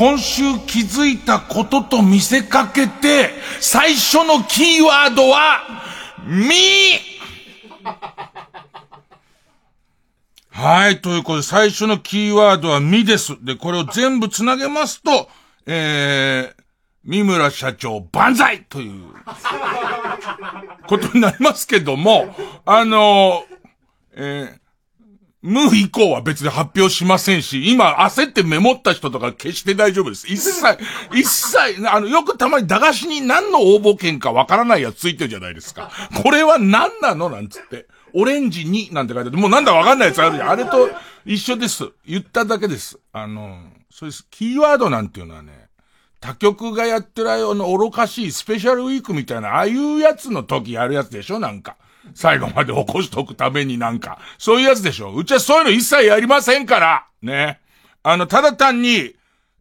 今週気づいたことと見せかけて、最初のキーワードは、みはい、ということで最初のキーワードはみです。で、これを全部つなげますと、えー、三村社長万歳という、ことになりますけども、あのえー無以降は別に発表しませんし、今焦ってメモった人とか決して大丈夫です。一切、一切、あの、よくたまに駄菓子に何の応募券かわからないやつついてるじゃないですか。これは何なのなんつって。オレンジになんて書いてある。もうなんだわかんないやつあるじゃん。あれと一緒です。言っただけです。あの、そうです。キーワードなんていうのはね、他局がやってるあの愚かしいスペシャルウィークみたいな、ああいうやつの時やるやつでしょなんか。最後まで起こしとくためになんか。そういうやつでしょうちはそういうの一切やりませんからね。あの、ただ単に、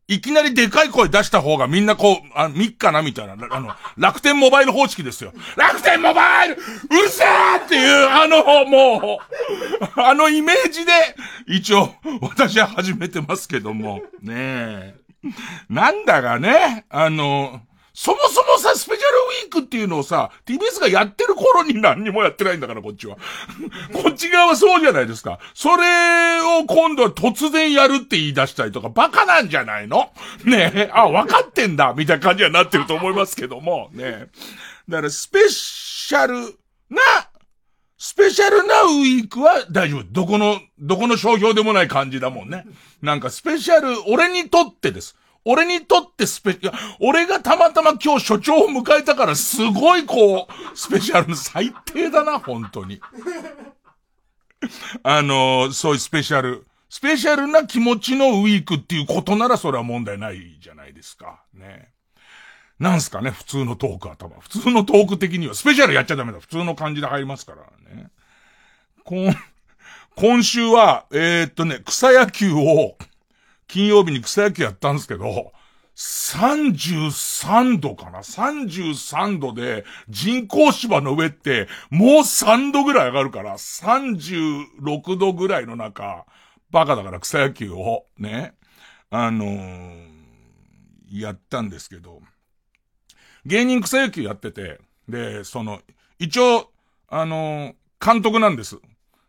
いきなりでかい声出した方がみんなこう、あ、みっかなみたいな、あの、楽天モバイル方式ですよ。楽天モバイルうるせえっていう、あの、もう、あのイメージで、一応、私は始めてますけども、ねえ。なんだがね、あの、そもそもさ、スペシャルウィークっていうのをさ、TBS がやってる頃に何にもやってないんだから、こっちは。こっち側はそうじゃないですか。それを今度は突然やるって言い出したりとか、バカなんじゃないの？ねえ、あ、分かってんだ、みたいな感じはなってると思いますけども、ねえ。だから、スペシャルな、スペシャルなウィークは大丈夫。どこの、どこの商標でもない感じだもんね。なんかスペシャル、俺にとってです。俺にとってスペ、いや、俺がたまたま今日所長を迎えたからすごいこう、スペシャルの最低だな、本当に。あのーそういうスペシャル。スペシャルな気持ちのウィークっていうことならそれは問題ないじゃないですか。ね。なんすかね、普通のトークは多分。普通のトーク的には、スペシャルやっちゃダメだ。普通の感じで入りますからね。今、今週は、えーっとね、草野球を、金曜日に草野球やったんですけど、33度かな ?33 度で人工芝の上ってもう3度ぐらい上がるから36度ぐらいの中、バカだから草野球をね、あのーやったんですけど、芸人草野球やってて、で、その、一応、あのー監督なんです。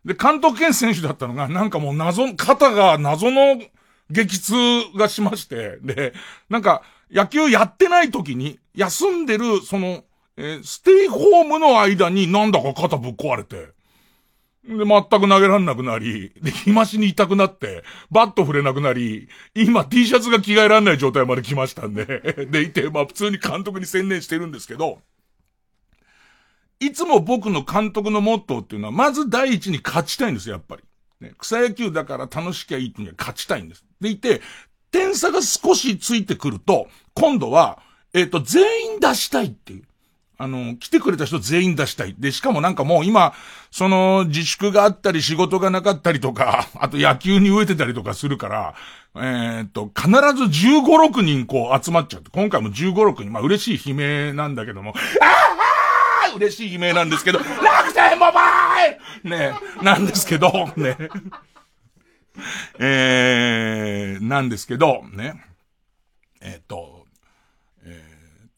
で、監督兼選手だったのが、なんかもう謎、肩が謎の激痛がしまして、で、なんか、野球やってない時に、休んでる、その、えーステイホームの間になんだか肩ぶっ壊れて、で、全く投げらんなくなり、で、日増しに痛くなって、バット振れなくなり、今 T シャツが着替えらんない状態まで来ましたんで、でいて、まあ普通に監督に専念してるんですけど、いつも僕の監督のモットーっていうのは、まず第一に勝ちたいんです、やっぱり。ね、草野球だから楽しきゃいいっていうには勝ちたいんです。でいて、点差が少しついてくると、今度は、えっ、と、全員出したいっていう。あの、来てくれた人全員出したい。で、しかもなんかもう今、その、自粛があったり仕事がなかったりとか、あと野球に飢えてたりとかするから、えっ、と、必ず15、6人こう集まっちゃって、今回も15、6人、まあ嬉しい悲鳴なんだけども、ああ嬉しい悲鳴なんですけど、楽天モバイルねなんですけど、ね。えー、なんですけど、ね。えっ、と、えー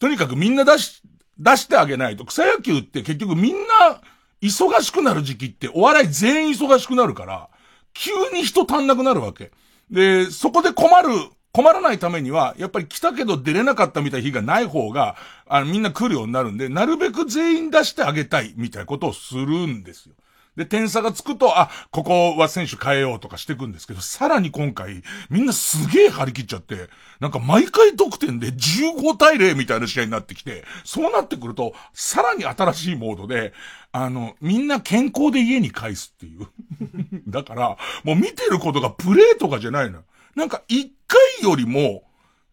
とにかくみんな出し、出してあげないと、草野球って結局みんな忙しくなる時期ってお笑い全員忙しくなるから、急に人足んなくなるわけ。で、そこで困る、困らないためには、やっぱり来たけど出れなかったみたいな日がない方が、あの、みんな来るようになるんで、なるべく全員出してあげたい、みたいなことをするんですよ。で、点差がつくと、あ、ここは選手変えようとかしていくんですけど、さらに今回、みんなすげえ張り切っちゃって、なんか毎回得点で15対0みたいな試合になってきて、そうなってくると、さらに新しいモードで、あの、みんな健康で家に返すっていう。だから、もう見てることがプレーとかじゃないの。なんか一回よりも、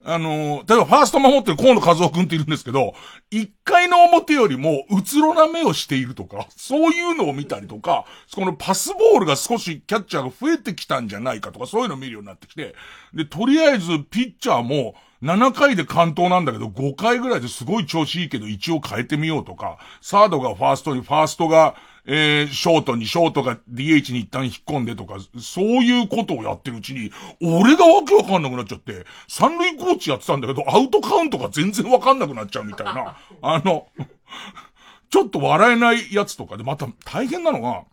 あの、例えばファースト守ってる河野和夫くんっているんですけど、一回の表よりもうつろな目をしているとか、そういうのを見たりとか、このパスボールが少しキャッチャーが増えてきたんじゃないかとか、そういうのを見るようになってきて、で、とりあえずピッチャーも、7回で完投なんだけど、5回ぐらいですごい調子いいけど、一応変えてみようとか、サードがファーストに、ファーストが、えー、ショートに、ショートが DH に一旦引っ込んでとか、そういうことをやってるうちに、俺がわけわかんなくなっちゃって、三塁コーチやってたんだけど、アウトカウントが全然わかんなくなっちゃうみたいな、あの、ちょっと笑えないやつとかで、また大変なのが、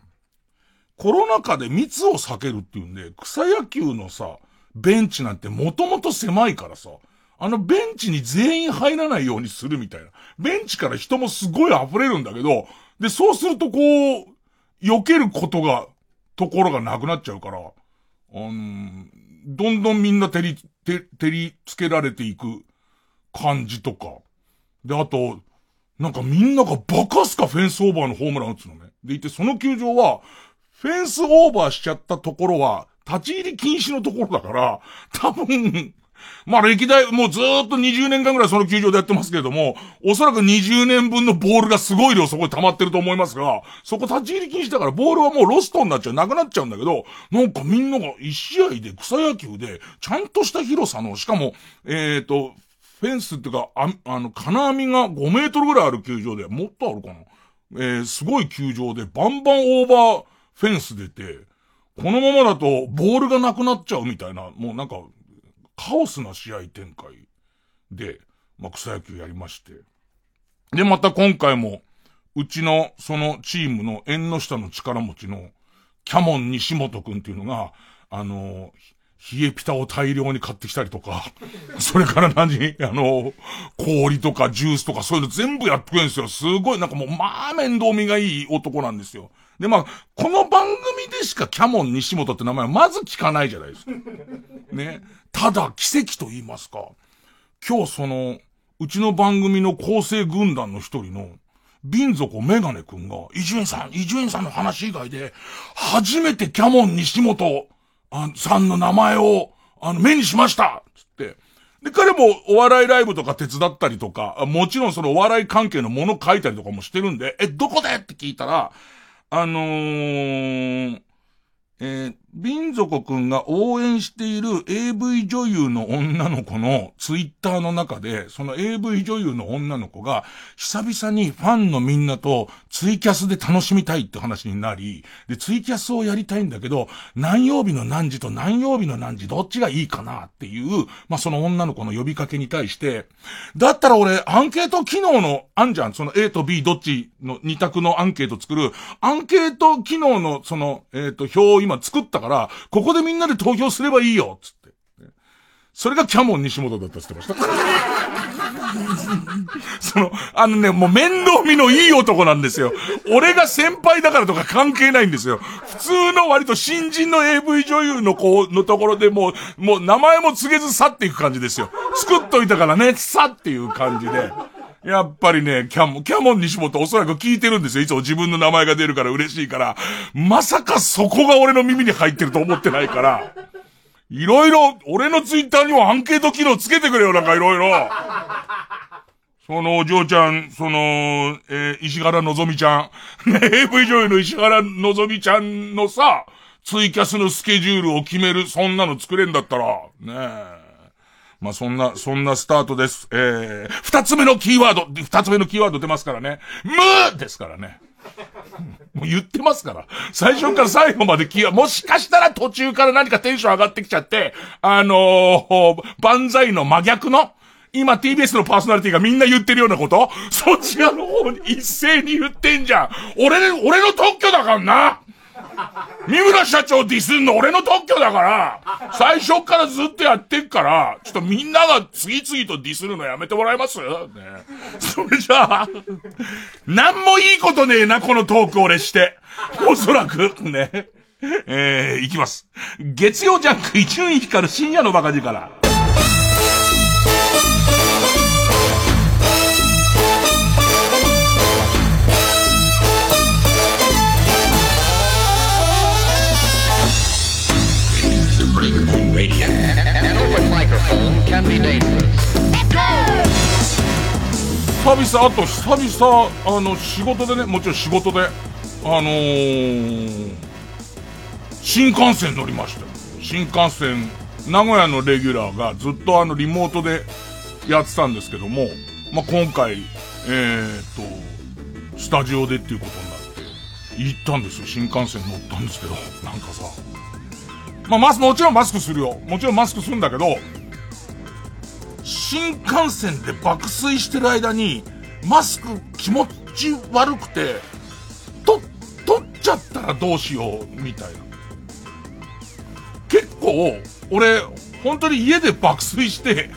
コロナ禍で密を避けるっていうんで、草野球のさ、ベンチなんてもともと狭いからさ、あのベンチに全員入らないようにするみたいな。ベンチから人もすごい溢れるんだけど、で、そうするとこう、避けることが、ところがなくなっちゃうから、あのどんどんみんな照り、照りつけられていく感じとか。で、あと、なんかみんながバカすかフェンスオーバーのホームラン打つのね。でいて、その球場は、フェンスオーバーしちゃったところは、立ち入り禁止のところだから、多分、まあ歴代、もうずーっと20年間ぐらいその球場でやってますけれども、おそらく20年分のボールがすごい量そこに溜まってると思いますが、そこ立ち入り禁止だからボールはもうロストになっちゃう、なくなっちゃうんだけど、なんかみんなが一試合で草野球で、ちゃんとした広さの、しかも、えっ、ー、と、フェンスっていうか、あ、あの、金網が5メートルぐらいある球場で、もっとあるかな。えー、すごい球場で、バンバンオーバーフェンス出て、このままだと、ボールがなくなっちゃうみたいな、もうなんか、カオスな試合展開で、まあ、草野球やりまして。で、また今回も、うちの、そのチームの縁の下の力持ちの、キャモン西本くんっていうのが、あの、冷えピタを大量に買ってきたりとか、それから何あの、氷とかジュースとかそういうの全部やってくれるんですよ。すごい、なんかもう、まあ面倒見がいい男なんですよ。で、まあ、この番組でしかキャモン西本って名前はまず聞かないじゃないですか。ね。ただ、奇跡と言いますか。今日その、うちの番組の構成軍団の一人の、瓶底メガネ君が、伊集院さん、伊集院さんの話以外で、初めてキャモン西本あさんの名前を、あの、目にしましたつって。で、彼もお笑いライブとか手伝ったりとか、もちろんそのお笑い関係のもの書いたりとかもしてるんで、え、どこで？って聞いたら、あのー、えー、ン族くんが応援している AV 女優の女の子のツイッターの中で、その AV 女優の女の子が、久々にファンのみんなとツイキャスで楽しみたいって話になり、で、ツイキャスをやりたいんだけど、何曜日の何時と何曜日の何時どっちがいいかなっていう、まあ、その女の子の呼びかけに対して、だったら俺、アンケート機能の、あんじゃん、その A と B どっちの二択のアンケート作る、アンケート機能の、その、えっ、ー、と、表を今作ったから、からここでみんなで投票すればいいよつって。それがキャモン西本だったって言ってました。その、あのね、もう面倒見のいい男なんですよ。俺が先輩だからとか関係ないんですよ。普通の割と新人の AV 女優の子のところでもう、もう名前も告げず去っていく感じですよ。作っといたからね、さっていう感じで。やっぱりね、キャモン、キャモン西本おそらく聞いてるんですよ。いつも自分の名前が出るから嬉しいから。まさかそこが俺の耳に入ってると思ってないから。いろいろ、俺のツイッターにもアンケート機能つけてくれよ、なんかいろいろ。そのお嬢ちゃん、その、えー、石原のぞみちゃん。ね AV 女優の石原のぞみちゃんのさ、ツイキャスのスケジュールを決める、そんなの作れんだったら、ねえ。まあ、そんな、そんなスタートです。えー、二つ目のキーワード、二つ目のキーワード出ますからね。ムーですからね。もう言ってますから。最初から最後までキーワード、もしかしたら途中から何かテンション上がってきちゃって、あのー、万歳の真逆の、今 TBS のパーソナリティがみんな言ってるようなこと？そちらの方に一斉に言ってんじゃん。俺、俺の特許だからな三村社長ディスんの俺の特許だから、最初からずっとやってっから、ちょっとみんなが次々とディスるのやめてもらえます？ね。それじゃあ、なんもいいことねえな、このトーク俺して。おそらく、ね。えー、いきます。月曜ジャンク一運光る深夜のバカ力。久々、あと久々、あの、仕事でね、もちろん仕事で、あのー、新幹線乗りました。新幹線、名古屋のレギュラーがずっとあの、リモートでやってたんですけども、まあ、今回、えー、っと、スタジオでっていうことになって、行ったんですよ。新幹線乗ったんですけど、なんかさ、まあ、マス、もちろんマスクするよ。もちろんマスクするんだけど、新幹線で爆睡してる間に、マスク気持ち悪くて、と、取っちゃったらどうしよう、みたいな。結構、俺、本当に家で爆睡して、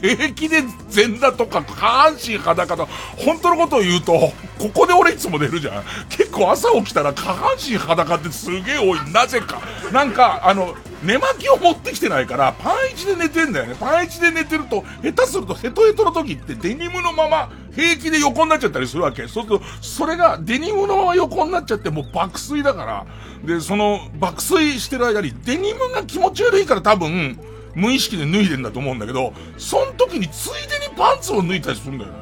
平気で全裸とか下半身裸と、本当のことを言うと、ここで俺いつも寝るじゃん。結構朝起きたら下半身裸ってすげえ多い。なぜか。なんか、あの、寝巻きを持ってきてないから、パンイチで寝てんだよね。パンイチで寝てると、下手するとヘトヘトの時ってデニムのまま平気で横になっちゃったりするわけ。そうすると、それがデニムのまま横になっちゃってもう爆睡だから、で、その爆睡してる間にデニムが気持ち悪いから多分、無意識で脱いでんだと思うんだけど、その時についでにパンツを脱いだりするんだよね。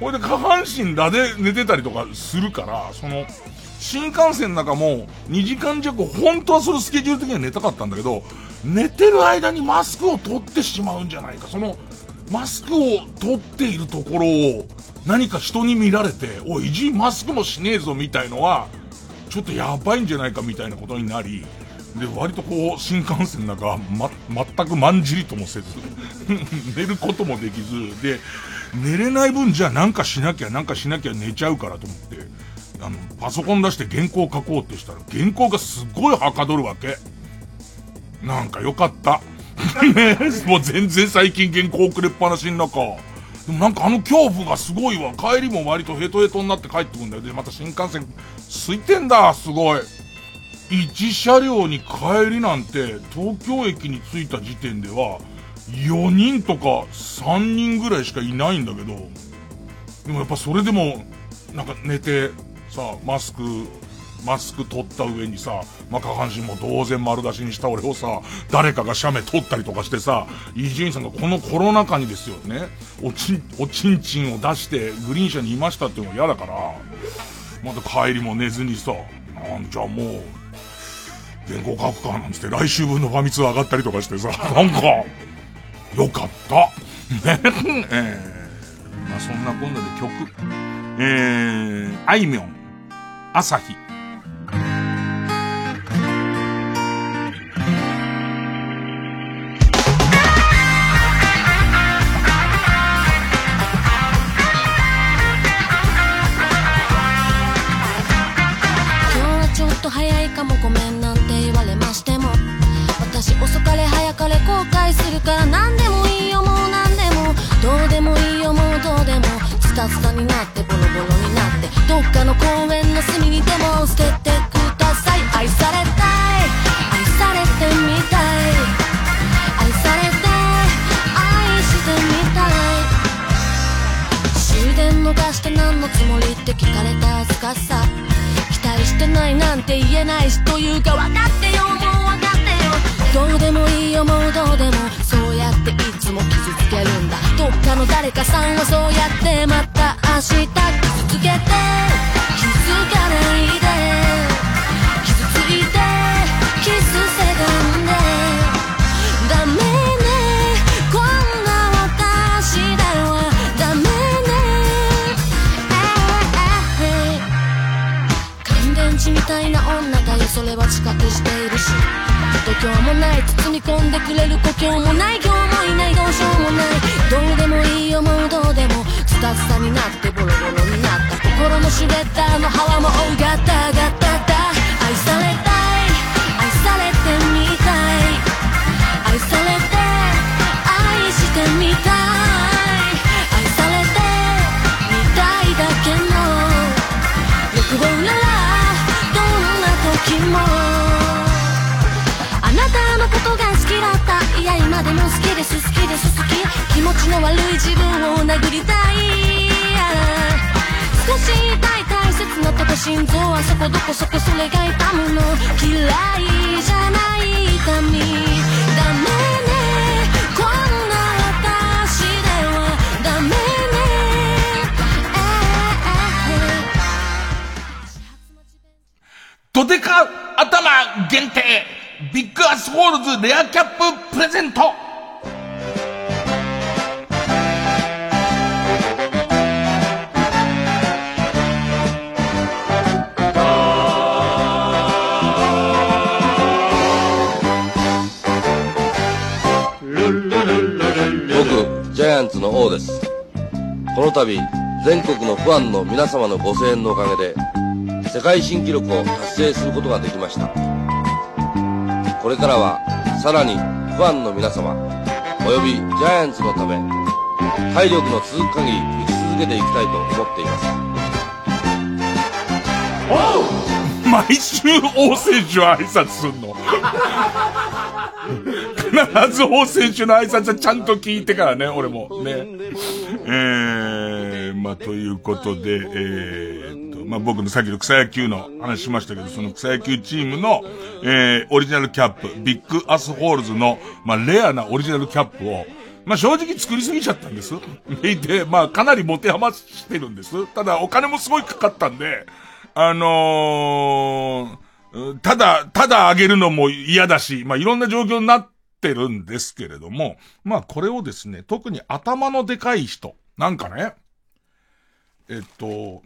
これで下半身裸で寝てたりとかするから、その、新幹線の中も2時間弱、本当はそれスケジュール的には寝たかったんだけど、寝てる間にマスクを取ってしまうんじゃないか。その、マスクを取っているところを何か人に見られて、おい、いじマスクもしねえぞみたいのは、ちょっとやばいんじゃないかみたいなことになり、で、割とこう、新幹線なんか、ま、全くまんじりともせず 寝ることもできず、で、寝れない分じゃあなんかしなきゃなんかしなきゃ寝ちゃうからと思って、あの、パソコン出して原稿書こうってしたら、原稿がすごいはかどるわけ。なんかよかった。ね もう全然最近原稿遅れっぱなしの中。でもなんかあの恐怖がすごいわ。帰りも割とヘトヘトになって帰ってくんだよ。で、また新幹線、空いてんだ、すごい。1車両に帰りなんて、東京駅に着いた時点では、4人とか3人ぐらいしかいないんだけど、でもやっぱそれでも、なんか寝て、さ、マスク、マスク取った上にさ、まあ、下半身も同然丸出しにした俺をさ、誰かが写メ撮ったりとかしてさ、伊集院さんがこのコロナ禍にですよね、おちん、おちんちんを出してグリーン車にいましたっていうのが嫌だから、また帰りも寝ずにさ、なんじゃもう、原稿書くかなんつって来週分のファミ通上がったりとかしてさ、なんか、よかった。ね、えー、まあそんなこんなで曲、えー、あいみょん、朝日。かれ早かれ後悔するから何でもいいよもう何でもどうでもいいよもうどうでもスタスタになってボロボロになってどっかの公園の隅にでも捨ててください。愛されたい。愛されてみたい。愛されて愛してみたい。終電逃して何のつもりって聞かれた恥ずかしさ愛してない。なんて言えない。しとい。うか分かってよもうどうでもいいよもうどうでもそうやっていつも傷つけるんだ。どっかの誰かさんはそうやってまた明日傷つけて。気づかないで。傷ついて。キスせがんで。ダメね。こんな私ではダメね。乾電池みたいな女だよ。それは自覚しているし。度胸もない包み込んでくれる故郷もない今日もいないどうしようもないどうでもいい思うどうでもスタスタになってボロボロになった心のシュレッダーの幅もうガタガタタ愛されたい愛されてみたい愛されて愛してみたい愛されてみたいだけの欲望ならどんな時もことが好きだった。いや今でも好きです。好きです。好き。気持ちの悪い自分を殴りたい少し痛い大切なとこ心臓はそこどこそこそれが痛むの嫌いじゃない痛みダメねこんな私ではダメねドデカ頭限定ビッグアスホールズレアキャッププレゼント僕、ジャイアンツの王です。この度、全国のファンの皆様のご声援のおかげで、世界新記録を達成することができました。これからは、さらにファンの皆様、およびジャイアンツのため、体力の続く限り打ち続けていきたいと思っています。毎週王選手は挨拶すんの？必ず王選手の挨拶はちゃんと聞いてからね、俺も。ね。えー、まあ、ということで、えー、まあ、僕のさっきの草野球の話しましたけど、その草野球チームの、えー、オリジナルキャップ、ビッグアスホールズの、まあ、レアなオリジナルキャップを、まあ、正直作りすぎちゃったんです。でいて、まあ、かなり持て余してるんです。ただ、お金もすごいかかったんで、あのー、ただ、ただ上げるのも嫌だし、まあ、いろんな状況になってるんですけれども、まあ、これをですね、特に頭のでかい人、なんかね、えっと、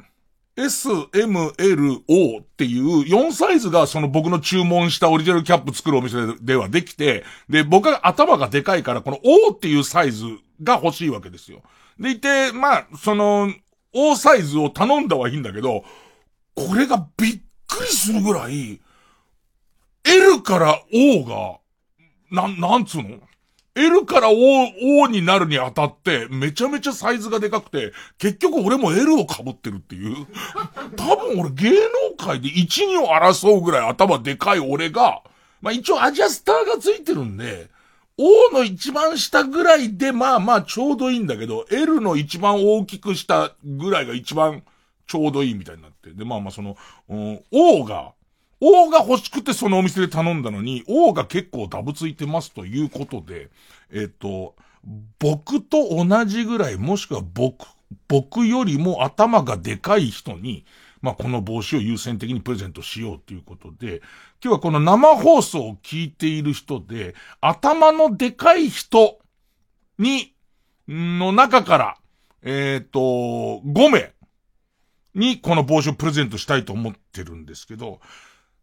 S, M, L, O っていう4サイズがその僕の注文したオリジナルキャップ作るお店ではできて、で、僕は頭がでかいからこの O っていうサイズが欲しいわけですよ。でいて、まあ、その、O サイズを頼んだはいいんだけど、これがびっくりするぐらい、L から O が、なん、なんつうの？?L から O、O になるにあたって、めちゃめちゃサイズがでかくて、結局俺も L を被ってるっていう。多分俺芸能界で1、2を争うぐらい頭でかい俺が、まあ一応アジャスターがついてるんで、O の一番下ぐらいでまあまあちょうどいいんだけど、L の一番大きくしたぐらいが一番ちょうどいいみたいになって。で、まあまあその、うん、O が、O が欲しくてそのお店で頼んだのに、O が結構ダブついてますということで、えっと、僕と同じぐらい、もしくは僕、僕よりも頭がでかい人に、まあ、この帽子を優先的にプレゼントしようということで、今日はこの生放送を聞いている人で、頭のでかい人に、の中から、えっ、と、5名にこの帽子をプレゼントしたいと思ってるんですけど、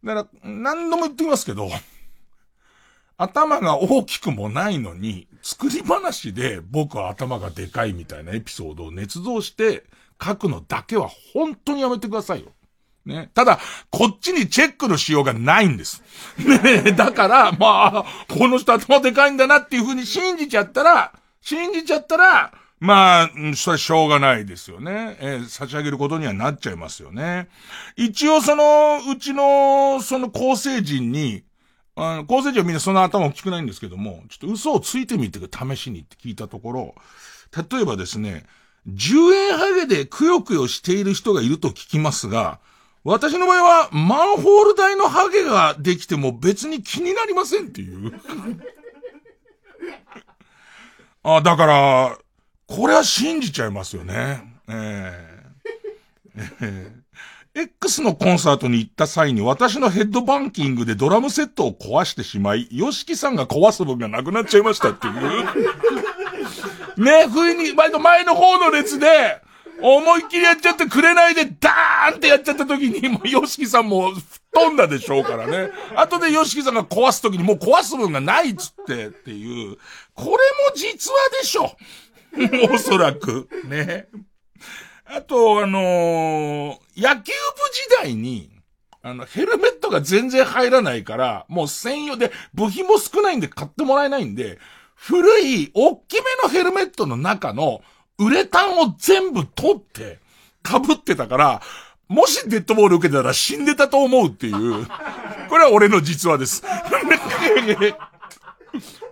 だから、何度も言ってきますけど、頭が大きくもないのに、作り話で僕は頭がでかいみたいなエピソードを捏造して書くのだけは本当にやめてくださいよ。ね。ただ、こっちにチェックのしようがないんです。ねだから、まあ、この人頭でかいんだなっていう風に信じちゃったら、信じちゃったら、まあ、それはしょうがないですよね。えー、差し上げることにはなっちゃいますよね。一応その、うちの、その構成人に、あの、構成人はみんなその頭大きくないんですけども、ちょっと嘘をついてみてく試しにって聞いたところ、例えばですね、10円ハゲでくよくよしている人がいると聞きますが、私の場合はマンホール台のハゲができても別に気になりませんっていう。あ、だから、これは信じちゃいますよね。ええええ X のコンサートに行った際に私のヘッドバンキングでドラムセットを壊してしまい、ヨシキさんが壊す分がなくなっちゃいましたっていう。ね、不意に、前の前の方の列で、思いっきりやっちゃってくれないでダーンってやっちゃった時に、もうヨシキさんも吹っ飛んだでしょうからね。後でヨシキさんが壊す時にもう壊す分がないっつってっていう。これも実話でしょ。おそらく。ね。あと、あのー野球部時代に、あの、ヘルメットが全然入らないから、もう専用で、部品も少ないんで買ってもらえないんで、古い、大きめのヘルメットの中の、ウレタンを全部取って、被ってたから、もしデッドボール受けたら死んでたと思うっていう。これは俺の実話です。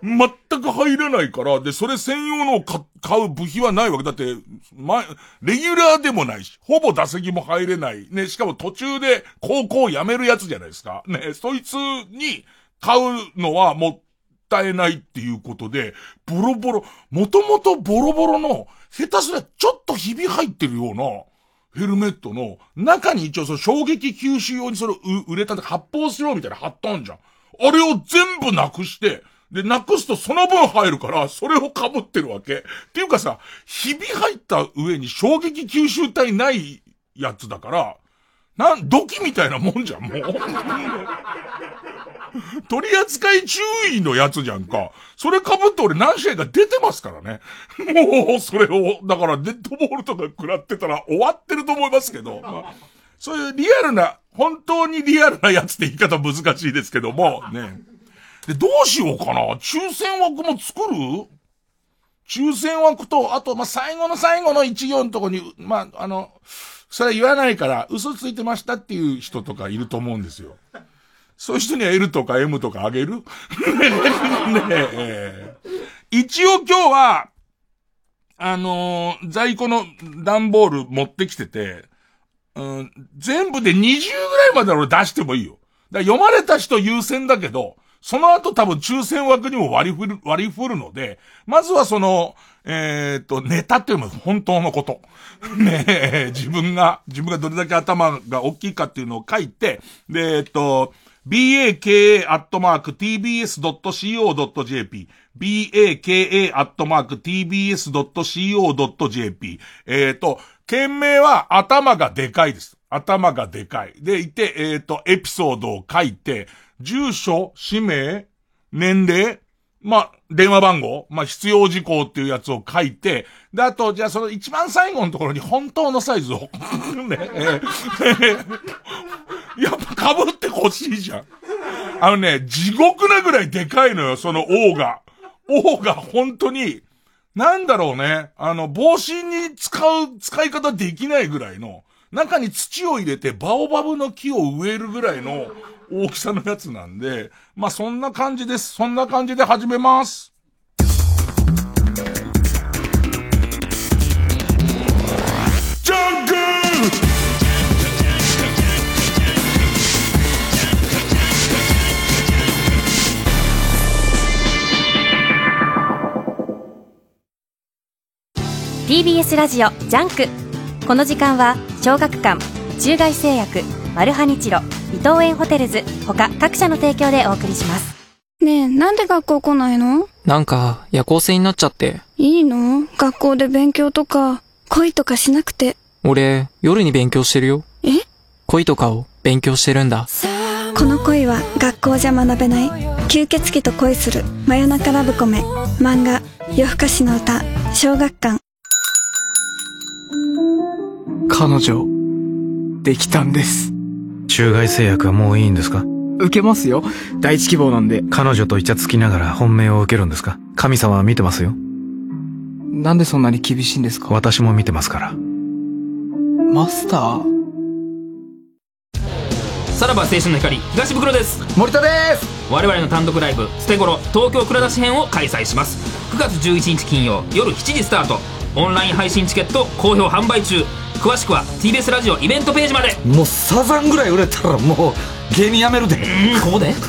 全く入れないから、で、それ専用のを買う部費はないわけ。だって、ま、レギュラーでもないし、ほぼ打席も入れない。ね、しかも途中で高校を辞めるやつじゃないですか。ね、そいつに買うのはもったいないっていうことで、ボロボロ、もともとボロボロの、下手すらちょっとひび入ってるような、ヘルメットの中に一応その衝撃吸収用にそれ売れた発泡スチローみたいな貼ったんじゃん。あれを全部なくして、で、なくすとその分入るから、それを被ってるわけ。っていうかさ、ひび入った上に衝撃吸収体ないやつだから、なん、土器みたいなもんじゃん、もう。取り扱い注意のやつじゃんか。それ被って俺何試合か出てますからね。もう、それを、だからデッドボールとか食らってたら終わってると思いますけど、まあ、そういうリアルな、本当にリアルなやつって言い方難しいですけども、ね。で、どうしようかな？抽選枠も作る？抽選枠と、あと、まあ、最後の最後の一行のとこに、まあ、あの、それは言わないから、嘘ついてましたっていう人とかいると思うんですよ。そういう人には L とか M とかあげる？ねえ。一応今日は、あのー、在庫の段ボール持ってきてて、うん、全部で20ぐらいまで俺出してもいいよ。だ読まれた人優先だけど、その後多分抽選枠にも割り振る、割り振るので、まずはその、えっ、ー、と、ネタっていうのは本当のこと。ねえ、自分が、自分がどれだけ頭が大きいかっていうのを書いて、で、えっ、ー、と、baka.tbs.co.jp baka.tbs.co.jp えっ、ー、と、件名は頭がでかいです。頭がでかい。でいて、えっ、ー、と、エピソードを書いて、住所、氏名、年齢、まあ、電話番号、まあ、必要事項っていうやつを書いて、で、あと、じゃあその一番最後のところに本当のサイズを ね、え やっぱ被ってほしいじゃん。あのね、地獄なぐらいでかいのよ、その王が。王が本当に、なんだろうね、あの、帽子に使う、使い方できないぐらいの、中に土を入れてバオバブの木を植えるぐらいの大きさのやつなんで、まあ、そんな感じです。そんな感じで始めます。TBS ラジオジャンクこの時間は小学館中外製薬マルハニチロ伊藤園ホテルズ他各社の提供でお送りします。ねえなんで学校来ないの？なんか夜行性になっちゃって。いいの？学校で勉強とか恋とかしなくて。俺夜に勉強してるよ。え？恋とかを勉強してるんだ。この恋は学校じゃ学べない。吸血鬼と恋する。真夜中ラブコメ。漫画夜更かしの歌。小学館。彼女、できたんです。中外製薬はもういいんですか？受けますよ。第一希望なんで。彼女とイチャつきながら本命を受けるんですか？神様は見てますよ。なんでそんなに厳しいんですか？私も見てますから。マスター？さらば青春の光東袋です。森田です。我々の単独ライブ「捨て頃東京蔵出し編」を開催します。9月11日金曜夜7時スタート。オンライン配信チケット好評販売中詳しくは TBS ラジオイベントページまで。もうサザンぐらい売れたらもう芸人やめるで。うんここで？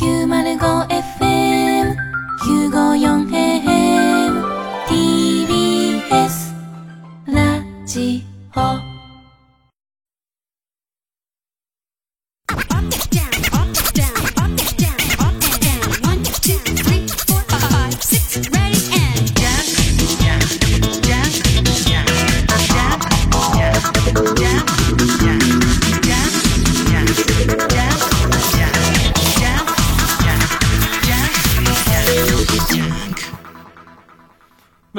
905FM954AM TBS ラジオ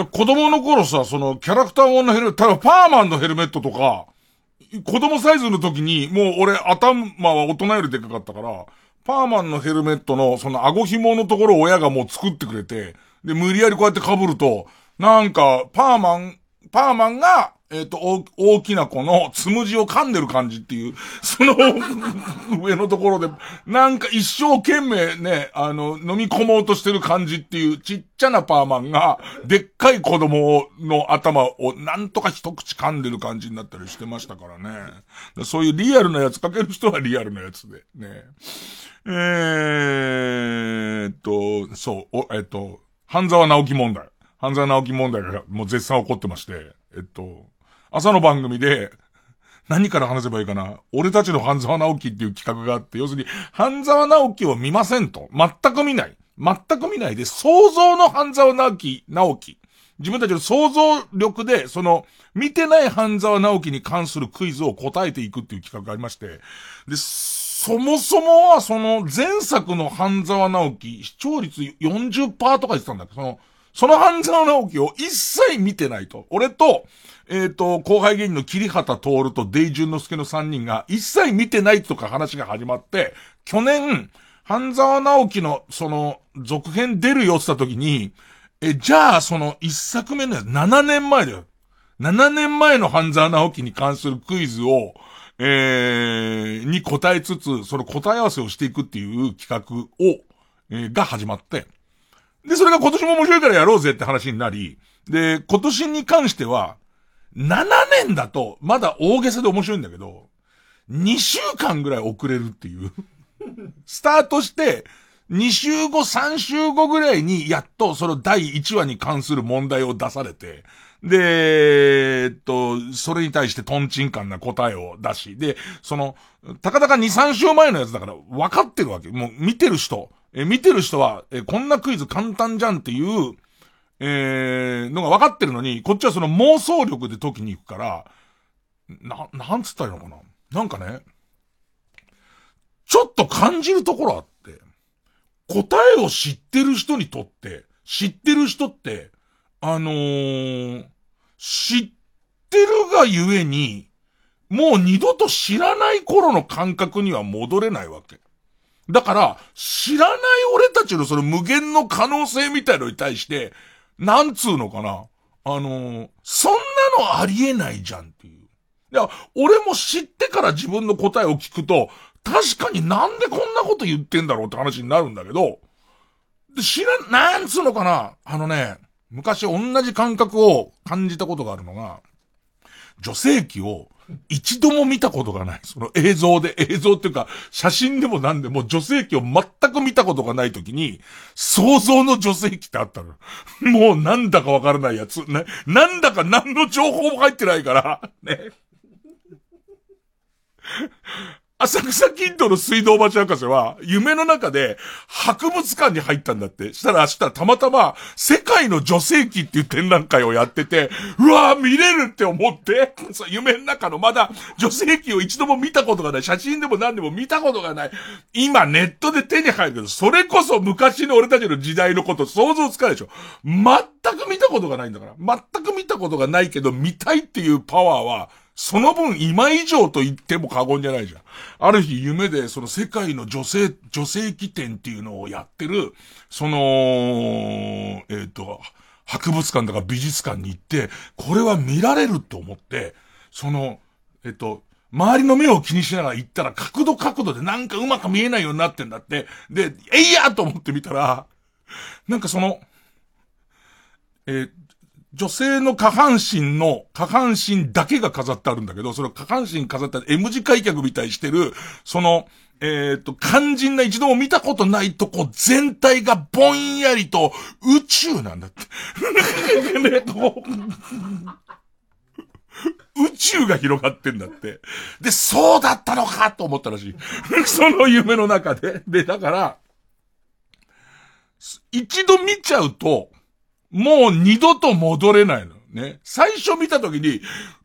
子供の頃さ、そのキャラクターものヘルメット、パーマンのヘルメットとか、子供サイズの時に、もう俺頭は大人よりでかかったから、パーマンのヘルメットのその顎紐のところを親がもう作ってくれて、で、無理やりこうやって被ると、なんか、パーマン、パーマンが、えっ、と、大きな子のつむじを噛んでる感じっていう、その 上のところで、なんか一生懸命ね、あの、飲み込もうとしてる感じっていうちっちゃなパーマンが、でっかい子供の頭をなんとか一口噛んでる感じになったりしてましたからね。そういうリアルなやつかける人はリアルなやつで、ね。えーっと、そう、お、えっと、半沢直樹問題。半沢直樹問題がもう絶賛起こってまして、えっと、朝の番組で、何から話せばいいかな。俺たちの半沢直樹っていう企画があって、要するに、半沢直樹を見ませんと。全く見ない。全く見ないで、想像の半沢直樹、直樹。自分たちの想像力で、その、見てない半沢直樹に関するクイズを答えていくっていう企画がありまして、で、そもそもはその前作の半沢直樹、視聴率40%とか言ってたんだけど、その、その半沢直樹を一切見てないと。俺と、えっ、と、後輩芸人の桐畑徹とデイジュンの介の3人が一切見てないとか話が始まって、去年、半沢直樹の、その、続編出るよって言った時に、え、じゃあ、その、一作目のやつ、7年前だよ。7年前の半沢直樹に関するクイズを、えー、に答えつつ、その答え合わせをしていくっていう企画を、えー、が始まって、で、それが今年も面白いからやろうぜって話になり、で、今年に関しては、7年だと、まだ大げさで面白いんだけど、2週間ぐらい遅れるっていうスタートして、2週後、3週後ぐらいに、やっとその第1話に関する問題を出されて、で、えっと、それに対してトンチンカンな答えを出し、で、その、たかだか2、3週前のやつだから分かってるわけ。もう見てる人、え、見てる人は、え、こんなクイズ簡単じゃんっていう、えー、のが分かってるのに、こっちはその妄想力で解きに行くから、な、なんつったらいいのかななんかね、ちょっと感じるところあって、答えを知ってる人にとって、知ってる人って、あのー、知ってるがゆえに、もう二度と知らない頃の感覚には戻れないわけ。だから、知らない俺たちのその無限の可能性みたいのに対して、なんつうのかな？あのー、そんなのありえないじゃんっていう。いや、俺も知ってから自分の答えを聞くと、確かになんでこんなこと言ってんだろうって話になるんだけど、知らん、なんつうのかな？あのね、昔同じ感覚を感じたことがあるのが、女性器を一度も見たことがない。その映像で、映像っていうか、写真でもなんでも女性器を全く見たことがない時に、想像の女性器ってあったの。もうなんだかわからないやつ。ね。なんだか何の情報も入ってないから、ね。浅草キッドの水道橋博士は、夢の中で博物館に入ったんだって。したら明日たまたま、世界の女性器っていう展覧会をやってて、うわぁ、見れるって思って、夢の中のまだ女性器を一度も見たことがない。写真でも何でも見たことがない。今ネットで手に入るけど、それこそ昔の俺たちの時代のこと想像つかないでしょ。全く見たことがないんだから。全く見たことがないけど、見たいっていうパワーは、その分今以上と言っても過言じゃないじゃん。ある日夢でその世界の女性、女性起点っていうのをやってる、その、えっ、ー、と、博物館とか美術館に行って、これは見られると思って、その、えっ、ー、と、周りの目を気にしながら行ったら角度角度でなんかうまく見えないようになってんだって。で、えいやと思ってみたら、なんかその、えー、女性の下半身の、下半身だけが飾ってあるんだけど、その下半身飾った M 字開脚みたいしてる、その、えっ、ー、と、肝心な一度も見たことないとこ全体がぼんやりと宇宙なんだって。宇宙が広がってんだって。で、そうだったのかと思ったらしい。その夢の中で。で、だから、一度見ちゃうと、もう二度と戻れないの。ね。最初見た時に、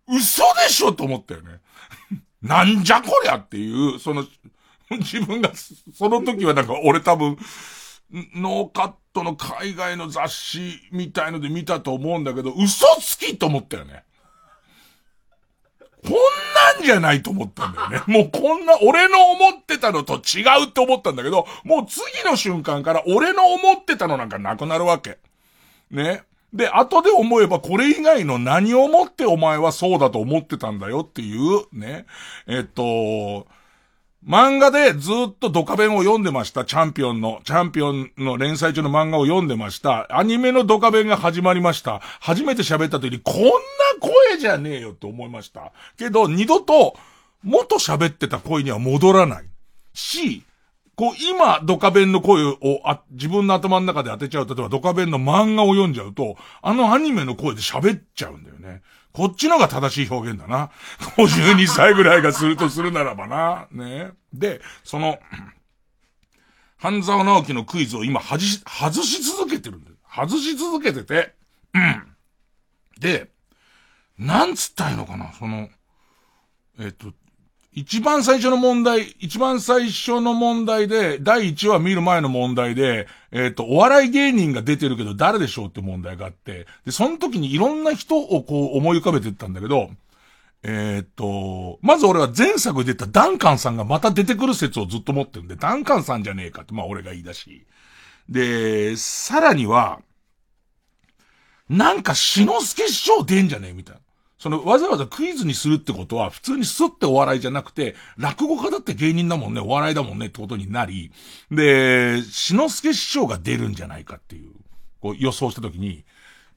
嘘でしょと思ったよね。なんじゃこりゃっていう、その、自分が、その時はなんか俺多分、ノーカットの海外の雑誌みたいので見たと思うんだけど、嘘つきと思ったよね。こんなんじゃないと思ったんだよね。もうこんな、俺の思ってたのと違うって思ったんだけど、もう次の瞬間から俺の思ってたのなんかなくなるわけ。ね。で、後で思えばこれ以外の何をもってお前はそうだと思ってたんだよっていう、ね。えっと、漫画でずっとドカベンを読んでました。チャンピオンの、チャンピオンの連載中の漫画を読んでました。アニメのドカベンが始まりました。初めて喋った時に、こんな声じゃねえよって思いました。けど、二度と、元喋ってた声には戻らない。し、こう、今、ドカベンの声をあ、自分の頭の中で当てちゃう。例えば、ドカベンの漫画を読んじゃうと、あのアニメの声で喋っちゃうんだよね。こっちのが正しい表現だな。52歳ぐらいがするとするならばな。ね。で、その、半沢直樹のクイズを今、外し、外し続けてるんだよ。外し続けてて、うん。で、なんつったいのかな、その、えっと、一番最初の問題、一番最初の問題で、第1話見る前の問題で、えっ、ー、と、お笑い芸人が出てるけど誰でしょうって問題があって、で、その時にいろんな人をこう思い浮かべてったんだけど、えっ、ー、と、まず俺は前作で出たダンカンさんがまた出てくる説をずっと持ってるんで、ダンカンさんじゃねえかって、まあ俺が言い出し。で、さらには、なんか、しのすけ師匠出んじゃねえみたいな。そのわざわざクイズにするってことは普通にスッてお笑いじゃなくて、落語家だって芸人だもんね、お笑いだもんねってことになり、で、しのすけ師匠が出るんじゃないかっていう、こう予想したときに、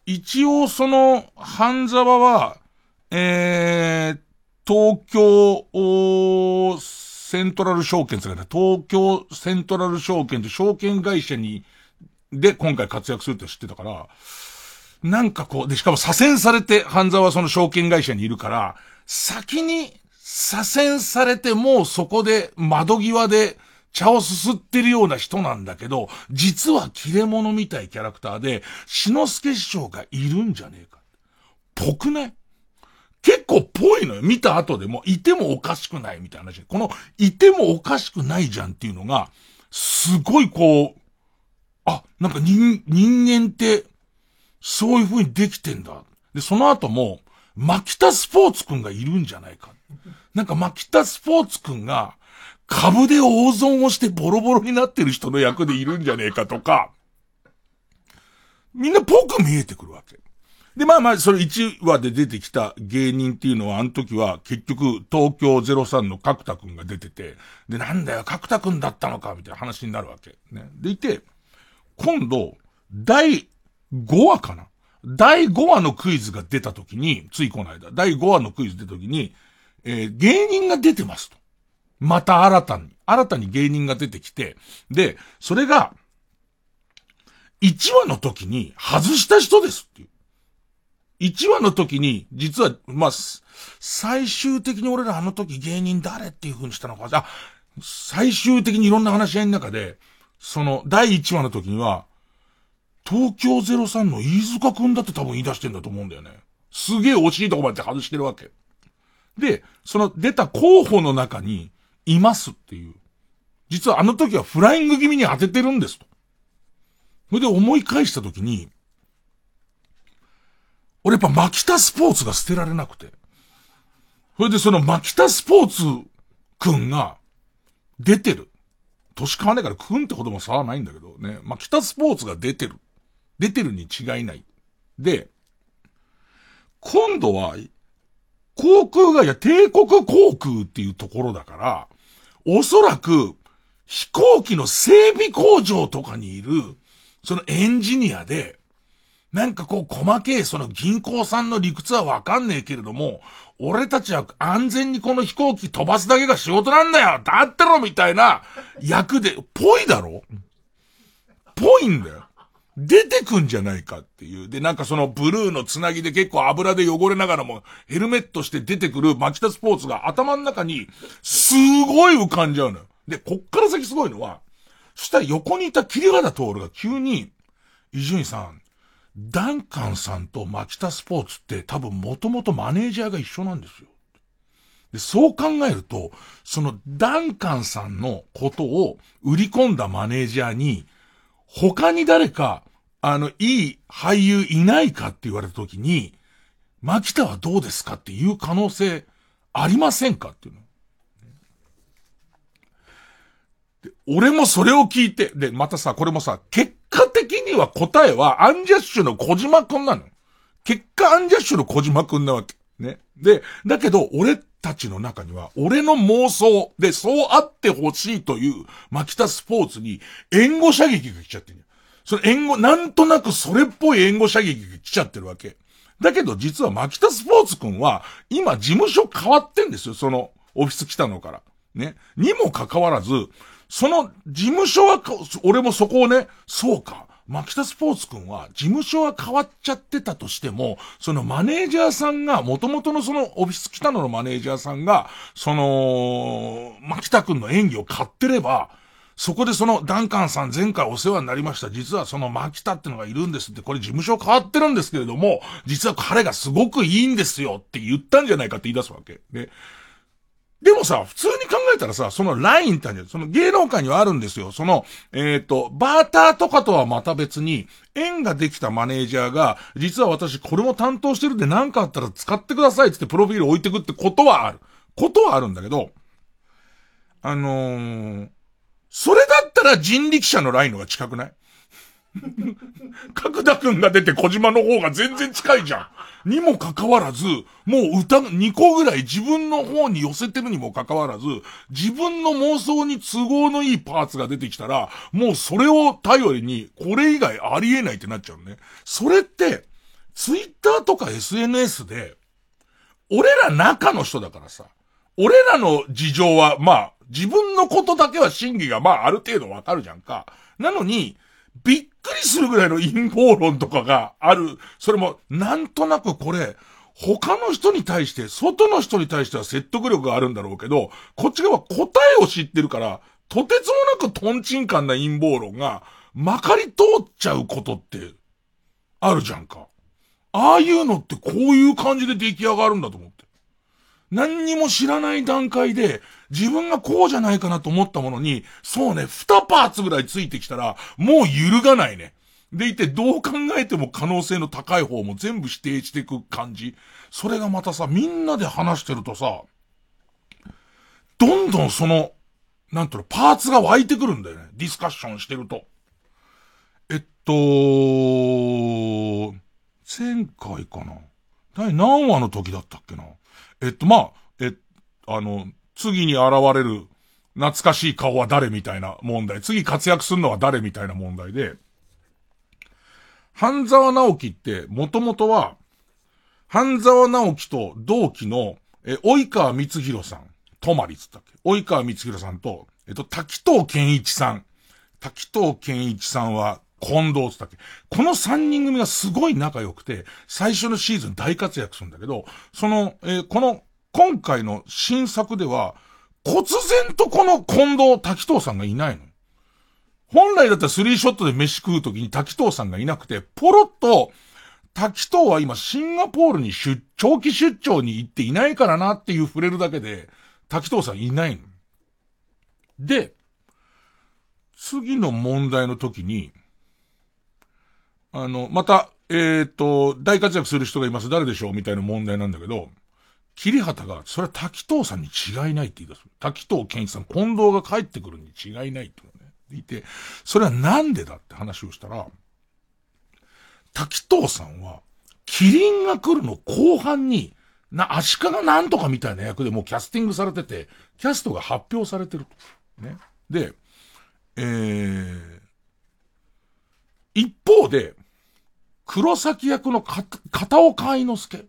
一応その、半沢は、えー、東京、セントラル証券ですかね、東京セントラル証券と証券会社に、で今回活躍するって知ってたから、なんかこう、で、しかも左遷されて、半沢はその証券会社にいるから、先に左遷されてもうそこで窓際で茶をすすってるような人なんだけど、実は切れ者みたいキャラクターで、志の輔師匠がいるんじゃねえか。ぽくない？結構ぽいのよ。見た後でも、いてもおかしくないみたいな話。この、いてもおかしくないじゃんっていうのが、すごいこう、あ、なんか人、人間って、そういう風にできてんだ。で、その後も、牧田スポーツくんがいるんじゃないか。なんか牧田スポーツくんが、株で大損をしてボロボロになってる人の役でいるんじゃねえかとか、みんなぽく見えてくるわけ。で、まあまあ、それ1話で出てきた芸人っていうのは、あの時は結局、東京03の角田くんが出てて、で、なんだよ、角田くんだったのか、みたいな話になるわけ。ね。でいて、今度、第5話かな？第5話のクイズが出た時に、ついこの間、第5話のクイズ出た時に、えー、芸人が出てますと。また新たに、新たに芸人が出てきて、で、それが、1話の時に外した人ですっていう。1話の時に、実は、まあ、最終的に俺らあの時芸人誰っていう風にしたのか、あ、最終的にいろんな話し合いの中で、その、第1話の時には、東京03の飯塚くんだって多分言い出してんだと思うんだよね。すげえ惜しいとこまで外してるわけ。で、その出た候補の中に、いますっていう。実はあの時はフライング気味に当ててるんですと。それで思い返した時に、俺やっぱマキタスポーツが捨てられなくて。それでそのマキタスポーツくんが出てる。年変わんないからくんってことも差はないんだけどね。マキタスポーツが出てる。出てるに違いない。で、今度は、航空が、いや、帝国航空っていうところだから、おそらく、飛行機の整備工場とかにいる、そのエンジニアで、なんかこう細けいその銀行さんの理屈はわかんねえけれども、俺たちは安全にこの飛行機飛ばすだけが仕事なんだよだってろみたいな役で、ぽいだろ？ぽいんだよ。出てくんじゃないかっていう。で、なんかそのブルーのつなぎで結構油で汚れながらもヘルメットして出てくるマキタスポーツが頭の中にすごい浮かんじゃうのよ。で、こっから先すごいのは、そしたら横にいた桐原徹が急に、伊集院さん、ダンカンさんとマキタスポーツって多分もともとマネージャーが一緒なんですよ。で、そう考えると、そのダンカンさんのことを売り込んだマネージャーに、他に誰かあの、いい俳優いないかって言われた時に、牧田はどうですかっていう可能性ありませんかっていうの。俺もそれを聞いて、で、またさ、これもさ、結果的には答えはアンジャッシュの小島くんなの。結果アンジャッシュの小島くんなわけ。ね。で、だけど、俺たちの中には、俺の妄想でそうあってほしいという、牧田スポーツに、援護射撃が来ちゃってるその援護、なんとなくそれっぽい援護射撃が来ちゃってるわけ。だけど実は牧田スポーツくんは、今事務所変わってんですよ、その、オフィス来たのから。ね。にもかかわらず、その事務所は、俺もそこをね、そうか。牧田スポーツくんは、事務所は変わっちゃってたとしても、そのマネージャーさんが、元々のそのオフィス来たののマネージャーさんが、その、牧田くんの演技を買ってれば、そこでそのダンカンさん前回お世話になりました。実はその牧田ってのがいるんですって、これ事務所変わってるんですけれども、実は彼がすごくいいんですよって言ったんじゃないかって言い出すわけ。ね。でもさ、普通に考えたらさ、そのラインってあるじゃんその芸能界にはあるんですよ。その、えっ、ー、と、バーターとかとはまた別に、縁ができたマネージャーが、実は私これも担当してるんで何かあったら使ってくださいってってプロフィール置いてくってことはある。ことはあるんだけど、あのー、それだったら人力車のラインのが近くない？角田くんが出て小島の方が全然近いじゃん。にもかかわらず、もう歌、2個ぐらい自分の方に寄せてるにもかかわらず、自分の妄想に都合のいいパーツが出てきたら、もうそれを頼りに、これ以外ありえないってなっちゃうね。それって、ツイッターとか SNS で、俺ら中の人だからさ、俺らの事情は、まあ、自分のことだけは真偽がまあある程度わかるじゃんか。なのに、びっくりするぐらいの陰謀論とかがある。それも、なんとなくこれ、他の人に対して、外の人に対しては説得力があるんだろうけど、こっち側答えを知ってるから、とてつもなくトンチンカンな陰謀論が、まかり通っちゃうことって、あるじゃんか。ああいうのってこういう感じで出来上がるんだと思って。何にも知らない段階で、自分がこうじゃないかなと思ったものに、そうね、二パーツぐらいついてきたら、もう揺るがないね。でいて、どう考えても可能性の高い方も全部否定していく感じ。それがまたさ、みんなで話してるとさ、どんどんその、なんていうの、パーツが湧いてくるんだよね。ディスカッションしてると。えっと、前回かな？第何話の時だったっけな？えっと、まあ、え、あの、次に現れる懐かしい顔は誰みたいな問題。次活躍するのは誰みたいな問題で、半沢直樹ってもともとは、半沢直樹と同期の、え、及川光弘さん、泊まりつったっけ？及川光弘さんと、えっと、滝藤健一さん。滝藤健一さんは、近藤つったっけ？この三人組がすごい仲良くて、最初のシーズン大活躍するんだけど、その、えー、この、今回の新作では、忽然とこの近藤滝藤さんがいないの。本来だったらスリーショットで飯食う時に滝藤さんがいなくて、ポロッと、滝藤は今シンガポールに出、長期出張に行っていないからなっていう触れるだけで、滝藤さんいないの。で、次の問題の時に、あの、また、えっ、ー、と、大活躍する人がいます。誰でしょう？みたいな問題なんだけど、桐畑が、それは滝藤さんに違いないって言い出す。滝藤健一さん、近藤が帰ってくるに違いないって。言って、それはなんでだって話をしたら、滝藤さんは、キリンが来るの後半に、な、足利なんとかみたいな役でもうキャスティングされてて、キャストが発表されてると。ね。で、えー、一方で、黒崎役の片岡愛之助。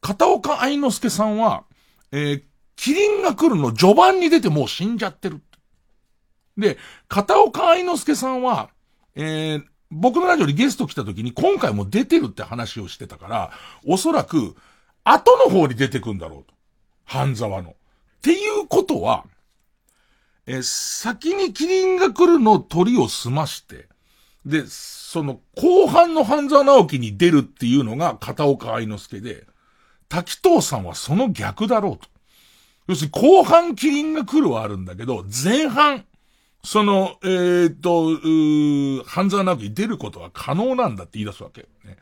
片岡愛之助さんは、えー、キリンが来るの序盤に出てもう死んじゃってる。で、片岡愛之助さんは、えー、僕のラジオにゲスト来た時に今回も出てるって話をしてたから、おそらく、後の方に出てくんだろうと。半沢の。っていうことは、えー、先にキリンが来るの鳥を済まして、で、その、後半の半沢直樹に出るっていうのが片岡愛之助で、滝藤さんはその逆だろうと。要するに後半キリンが来るはあるんだけど、前半、その、えー、っと、う半沢直樹出ることは可能なんだって言い出すわけ。ね、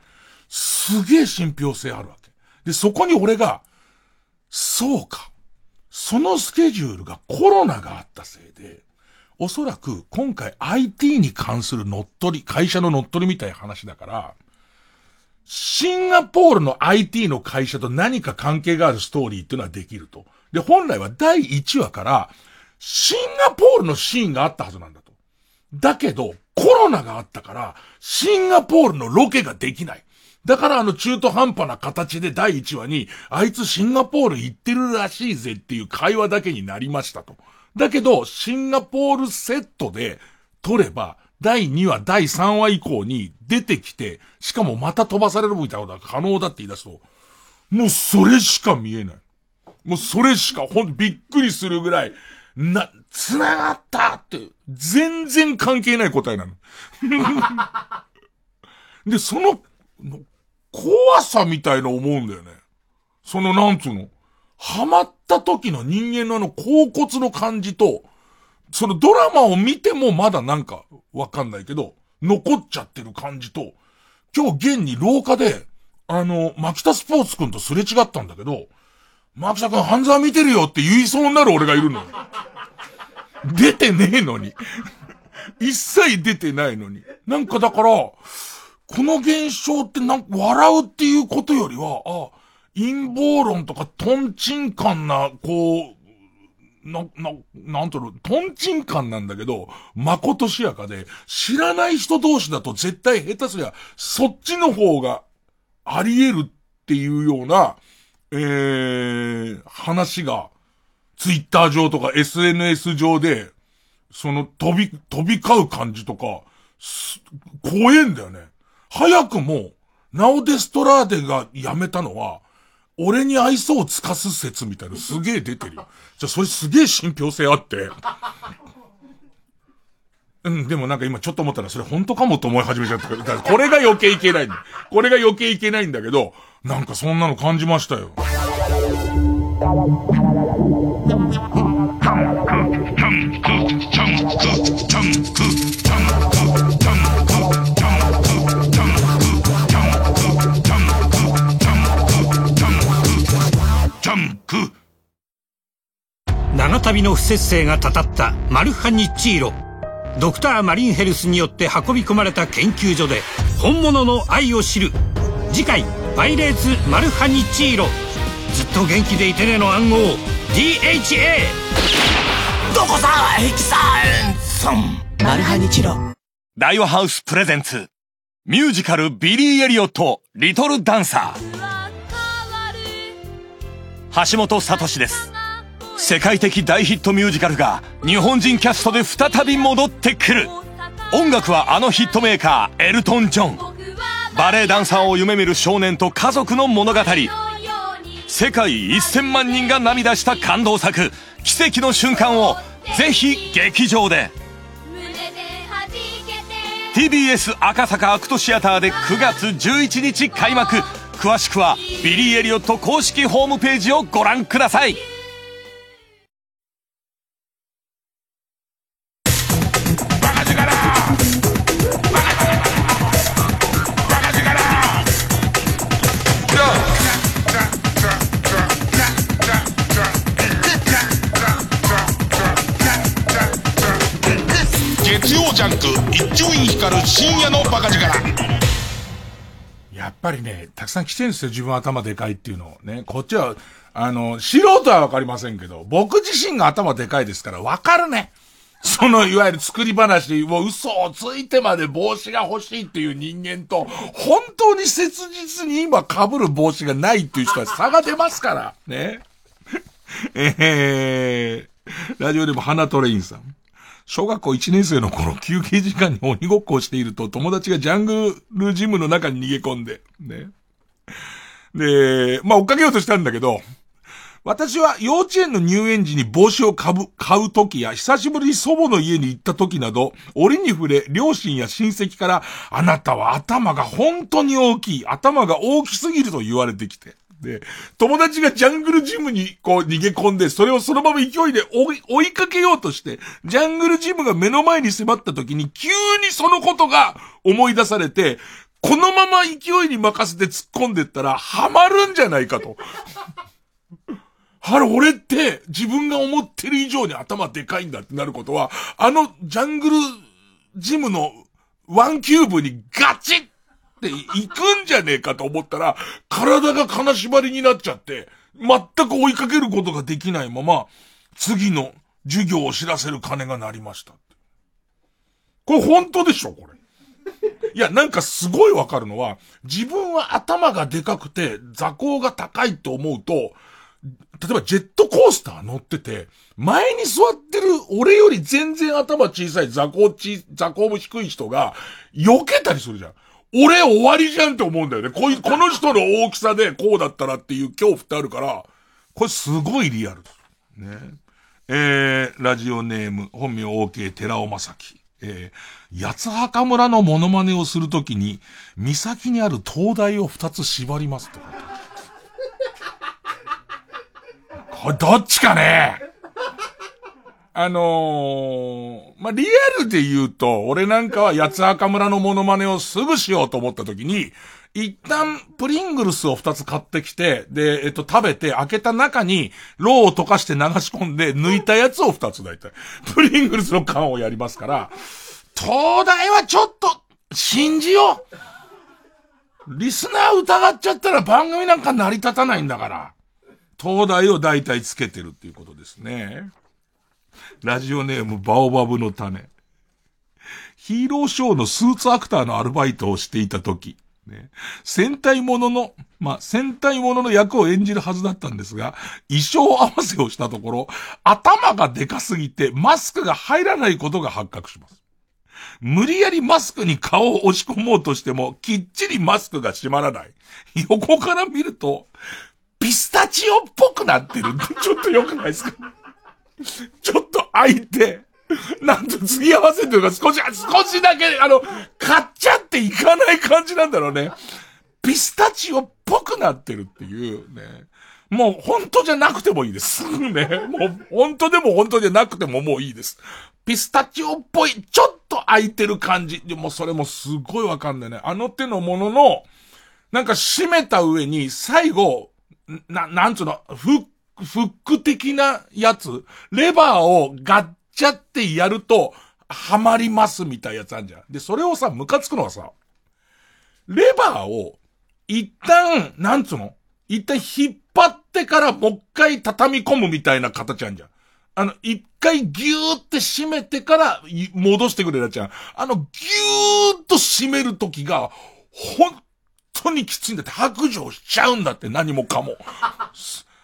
すげえ信憑性あるわけ。で、そこに俺が、そうか。そのスケジュールがコロナがあったせいで、おそらく今回 IT に関する乗っ取り、会社の乗っ取りみたいな話だから、シンガポールの IT の会社と何か関係があるストーリーっていうのはできると。で、本来は第1話から、シンガポールのシーンがあったはずなんだと。だけど、コロナがあったから、シンガポールのロケができない。だからあの中途半端な形で第1話に、あいつシンガポール行ってるらしいぜっていう会話だけになりましたと。だけど、シンガポールセットで撮れば、第2話、第3話以降に出てきて、しかもまた飛ばされるみたいなことが可能だって言い出すと、もうそれしか見えない。もうそれしか、ほんびっくりするぐらい、な、繋がったって、全然関係ない答えなの。で、その、怖さみたいな思うんだよね。その、なんつうの？ハマった時の人間のあの、甲骨の感じと、そのドラマを見てもまだなんかわかんないけど、残っちゃってる感じと、今日現に廊下で、あの、牧田スポーツくんとすれ違ったんだけど、牧田くん半沢見てるよって言いそうになる俺がいるのよ。出てねえのに。一切出てないのに。なんかだから、この現象ってなんか笑うっていうことよりは、あ、陰謀論とかトンチンカンな、こう、な、な、なんとろ、トンチンカンなんだけど、まことしやかで、知らない人同士だと絶対下手すりゃ、そっちの方があり得るっていうような、えー、話が、ツイッター上とか SNS 上で、その飛び、飛び交う感じとか、す怖えんだよね。早くも、ナオデストラーデが辞めたのは、俺に愛想を尽かす説みたいなすげえ出てるよ。じゃそれすげえ信憑性あって。うん、でもなんか今ちょっと思ったらそれ本当かもと思い始めちゃったから、これが余計いけないんだ。これが余計いけないんだけど、なんかそんなの感じましたよ。長旅の不節制がたたったマルハニッチーロ。ドクターマリンヘルスによって運び込まれた研究所で本物の愛を知る。次回「パイレーツマルハニッチーロ」ずっと元気でいてねの暗号。DHA どこさヘキサンソンマルハニチロ。大和ハウスプレゼンツ。ミュージカルビリー・エリオットリトルダンサー。橋本聡です世界的大ヒットミュージカルが日本人キャストで再び戻ってくる。音楽はあのヒットメーカーエルトン・ジョンバレエダンサーを夢見る少年と家族の物語。世界1000万人が涙した感動作。奇跡の瞬間をぜひ劇場で。TBS 赤坂アクトシアターで9月11日開幕。詳しくはビリー・エリオット公式ホームページをご覧ください。ぱりね、たくさん来てるんですよ、自分頭でかいっていうのをね。こっちは、あの、素人はわかりませんけど、僕自身が頭でかいですから、わかるね。その、いわゆる作り話、もう嘘をついてまで帽子が欲しいっていう人間と、本当に切実に今被る帽子がないっていう人は差が出ますから、ね。えー、ラジオでも花トレインさん。小学校1年生の頃、休憩時間に鬼ごっこをしていると、友達がジャングルジムの中に逃げ込んで、ね。で、まあ、追っかけようとしたんだけど、私は幼稚園の入園時に帽子を買う、買う時や、久しぶりに祖母の家に行った時など、折に触れ、両親や親戚から、あなたは頭が本当に大きい、頭が大きすぎると言われてきて。で、友達がジャングルジムにこう逃げ込んで、それをそのまま勢いで追い、追いかけようとして、ジャングルジムが目の前に迫った時に、急にそのことが思い出されて、このまま勢いに任せて突っ込んでったら、ハマるんじゃないかと。あれ、俺って自分が思ってる以上に頭でかいんだってなることは、あのジャングルジムのワンキューブにガチって行くんじゃねえかと思ったら、体が金縛りになっちゃって、全く追いかけることができないまま、次の授業を知らせる鐘が鳴りました。これ本当でしょこれ。いや、なんかすごいわかるのは、自分は頭がでかくて座高が高いと思うと、例えばジェットコースター乗ってて、前に座ってる俺より全然頭小さい座高ち、座高も低い人が、避けたりするじゃん。俺終わりじゃんって思うんだよね。こい、この人の大きさでこうだったらっていう恐怖ってあるから、これすごいリアルです。ね。えー、ラジオネーム、本名 OK 寺尾正樹。えー、八墓村のモノマネをするときに、岬にある灯台を二つ縛りますとか。これどっちかねあのー、まあ、リアルで言うと、俺なんかは八墓村のモノマネをすぐしようと思った時に、一旦プリングルスを二つ買ってきて、で、えっと、食べて開けた中に、ローを溶かして流し込んで、抜いたやつを二つ大体。プリングルスの缶をやりますから、東大はちょっと、信じようリスナー疑っちゃったら番組なんか成り立たないんだから。東大を大体つけてるっていうことですね。ラジオネームバオバブの種。ヒーローショーのスーツアクターのアルバイトをしていた時、ね、戦隊ものの、まあ、戦隊ものの役を演じるはずだったんですが、衣装合わせをしたところ、頭がでかすぎてマスクが入らないことが発覚します。無理やりマスクに顔を押し込もうとしても、きっちりマスクが閉まらない。横から見ると、ピスタチオっぽくなってるちょっと良くないですか？ちょっと開いて、なんと付き合わせというか少し、少しだけ、あの、買っちゃっていかない感じなんだろうね。ピスタチオっぽくなってるっていうね。もう本当じゃなくてもいいです。ね。もう本当でも本当じゃなくてももういいです。ピスタチオっぽい、ちょっと開いてる感じ。でもそれもすごいわかんないね。あの手のものの、なんか閉めた上に最後、な、なんつうの、フッフック的なやつ、レバーをガッチャってやると、はまりますみたいなやつあるじゃん。で、それをさ、ムカつくのはさ、レバーを、一旦、なんつうの？一旦引っ張ってからもう一回畳み込むみたいな形あるじゃん。あの、一回ギューって締めてから戻してくれるやつゃん。あの、ギューっと締めるときが、本当にきついんだって白状しちゃうんだって何もかも。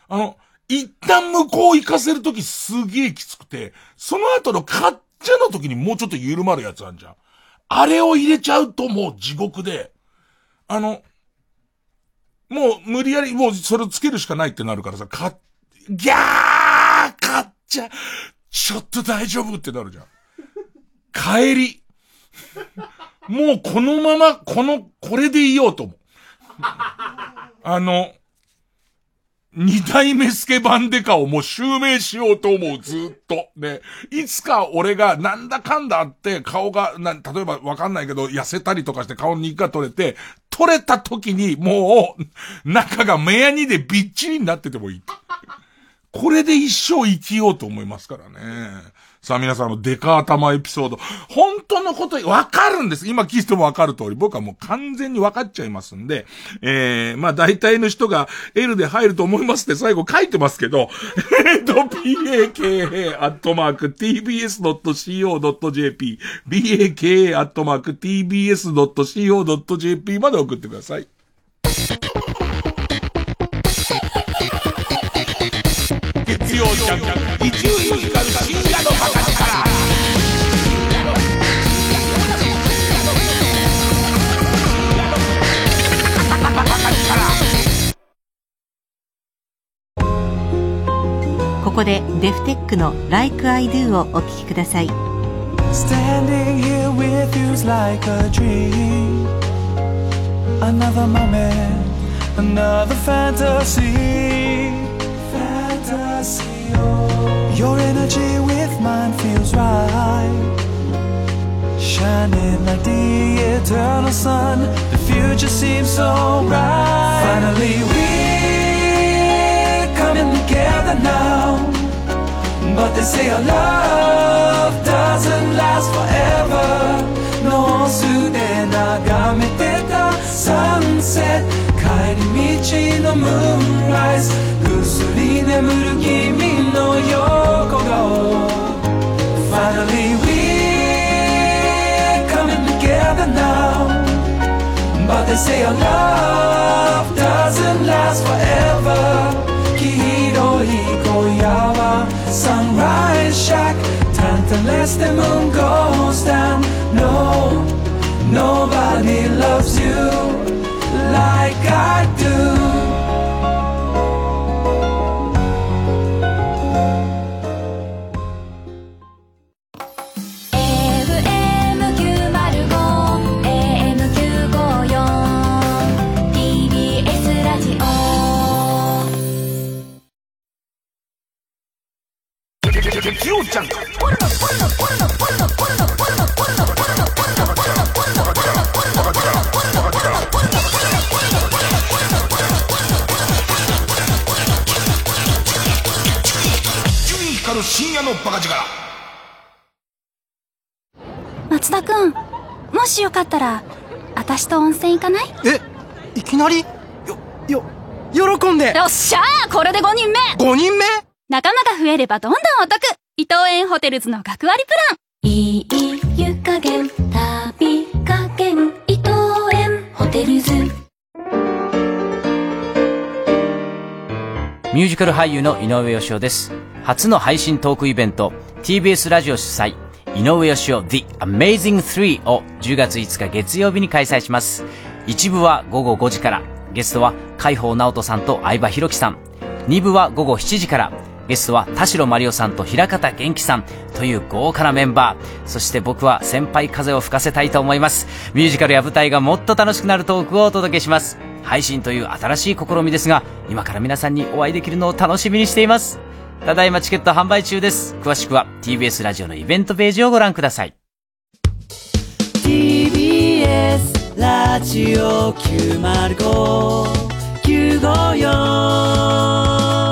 あの、一旦向こう行かせるときすげえきつくて、その後のカッチャの時にもうちょっと緩まるやつあんじゃん。あれを入れちゃうともう地獄で、あの、もう無理やりもうそれをつけるしかないってなるからさ、か、ギャーカッチャちょっと大丈夫ってなるじゃん。帰り。もうこのまま、この、これでいようと思う。あの、二代目スケバンデカをもう襲名しようと思う、ずっと。で。いつか俺がなんだかんだあって顔が、な、例えばわかんないけど痩せたりとかして顔に肉が取れて、取れた時にもう中が目やにでびっちりになっててもいい。これで一生生きようと思いますからね。さあ皆さんのデカ頭エピソード。本当のことわかるんです。今聞いてもわかる通り。僕はもう完全にわかっちゃいますんで、えー、まあ大体の人が L で入ると思いますって最後書いてますけど、え っと、paka アットマーク tbs.co.jp baka アットマーク tbs.co.jp まで送ってください。月曜ジャンク伊集院光深夜のバカ力ここでデフテックの Like I Do をお聴きください Standing here with you's like a dream Another moment, another fantasy Your energy with mine feels right. Shining like the eternal sun, the future seems so bright. Finally, we're coming together they say our love doesn't last forever ノースで眺めてたサ ンセット帰り道のムーンライズぐっすり眠る君の横顔 Finally we're coming together now But they say our love doesn't last forever 黄色い小屋は Sunrise shack Tenterless the moon goes down No, nobody loves you like I do. ちゃんこんなこんなこんなのバカ力。松田くんもしよかったら私と温泉行かない？えいきなり？よよ喜んで。よっしゃーこれで5人目。5人目？仲間が増えればどんどんお得。伊藤園ホテルズの学割プラン。いい湯加減旅加減伊藤園ホテルズミュージカル俳優の井上芳雄です。初の配信トークイベント、TBS ラジオ主催、井上芳雄 The Amazing 3を10月5日月曜日に開催します。一部は午後5時から、ゲストは海宝直人さんと相葉弘樹さん。二部は午後7時から、ゲストは田代真理夫さんと平方元気さんという豪華なメンバー。そして僕は先輩風を吹かせたいと思います。ミュージカルや舞台がもっと楽しくなるトークをお届けします。配信という新しい試みですが、今から皆さんにお会いできるのを楽しみにしています。ただいまチケット販売中です。詳しくは TBS ラジオのイベントページをご覧ください。TBS ラジオ905954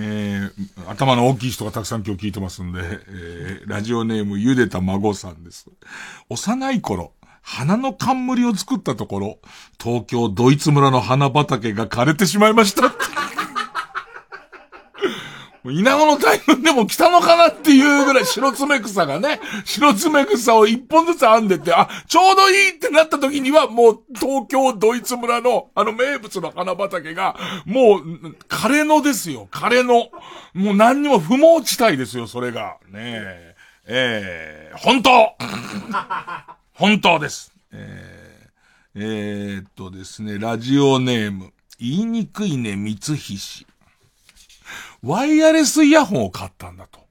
えー、頭の大きい人がたくさん今日聞いてますんで、えー、ラジオネームゆでた孫さんです。幼い頃、花の冠を作ったところ、東京ドイツ村の花畑が枯れてしまいました。稲子の大群でも来たのかなっていうぐらい白爪草がね、白爪草を一本ずつ編んでて、あ、ちょうどいいってなった時にはもう東京ドイツ村のあの名物の花畑が、もう枯れ野ですよ、枯れ野。もう何にも不毛地帯ですよ、それが。ねえ。えー、本当 本当です。えー、えー、っとですね、ラジオネーム、言いにくいね、三菱。ワイヤレスイヤホンを買ったんだと。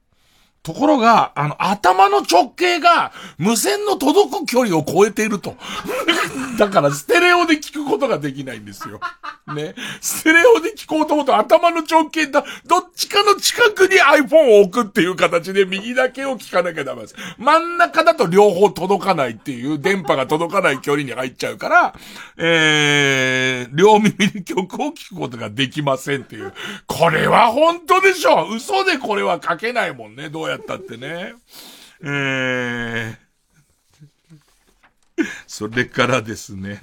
ところが、あの、頭の直径が無線の届く距離を超えていると。だから、ステレオで聞くことができないんですよ。ね。ステレオで聞こうと思うと頭の直径だ、どっちかの近くに iPhone を置くっていう形で右だけを聞かなきゃダメです。真ん中だと両方届かないっていう、電波が届かない距離に入っちゃうから、えー、両耳で曲を聞くことができませんっていう。これは本当でしょ嘘でこれは書けないもんね。どうやったってね。えー、それからですね。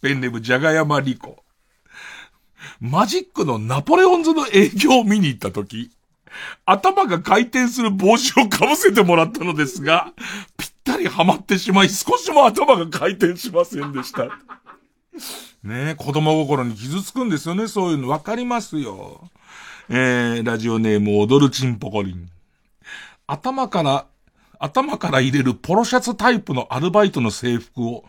ペンネーム、じゃがやまりこ。マジックのナポレオンズの営業を見に行った時、頭が回転する帽子をかぶせてもらったのですが、ぴったりはまってしまい、少しも頭が回転しませんでした。ねえ、子供心に傷つくんですよね、そういうの。わかりますよ。えー、ラジオネーム、踊るチンポコリン。頭から、頭から入れるポロシャツタイプのアルバイトの制服を、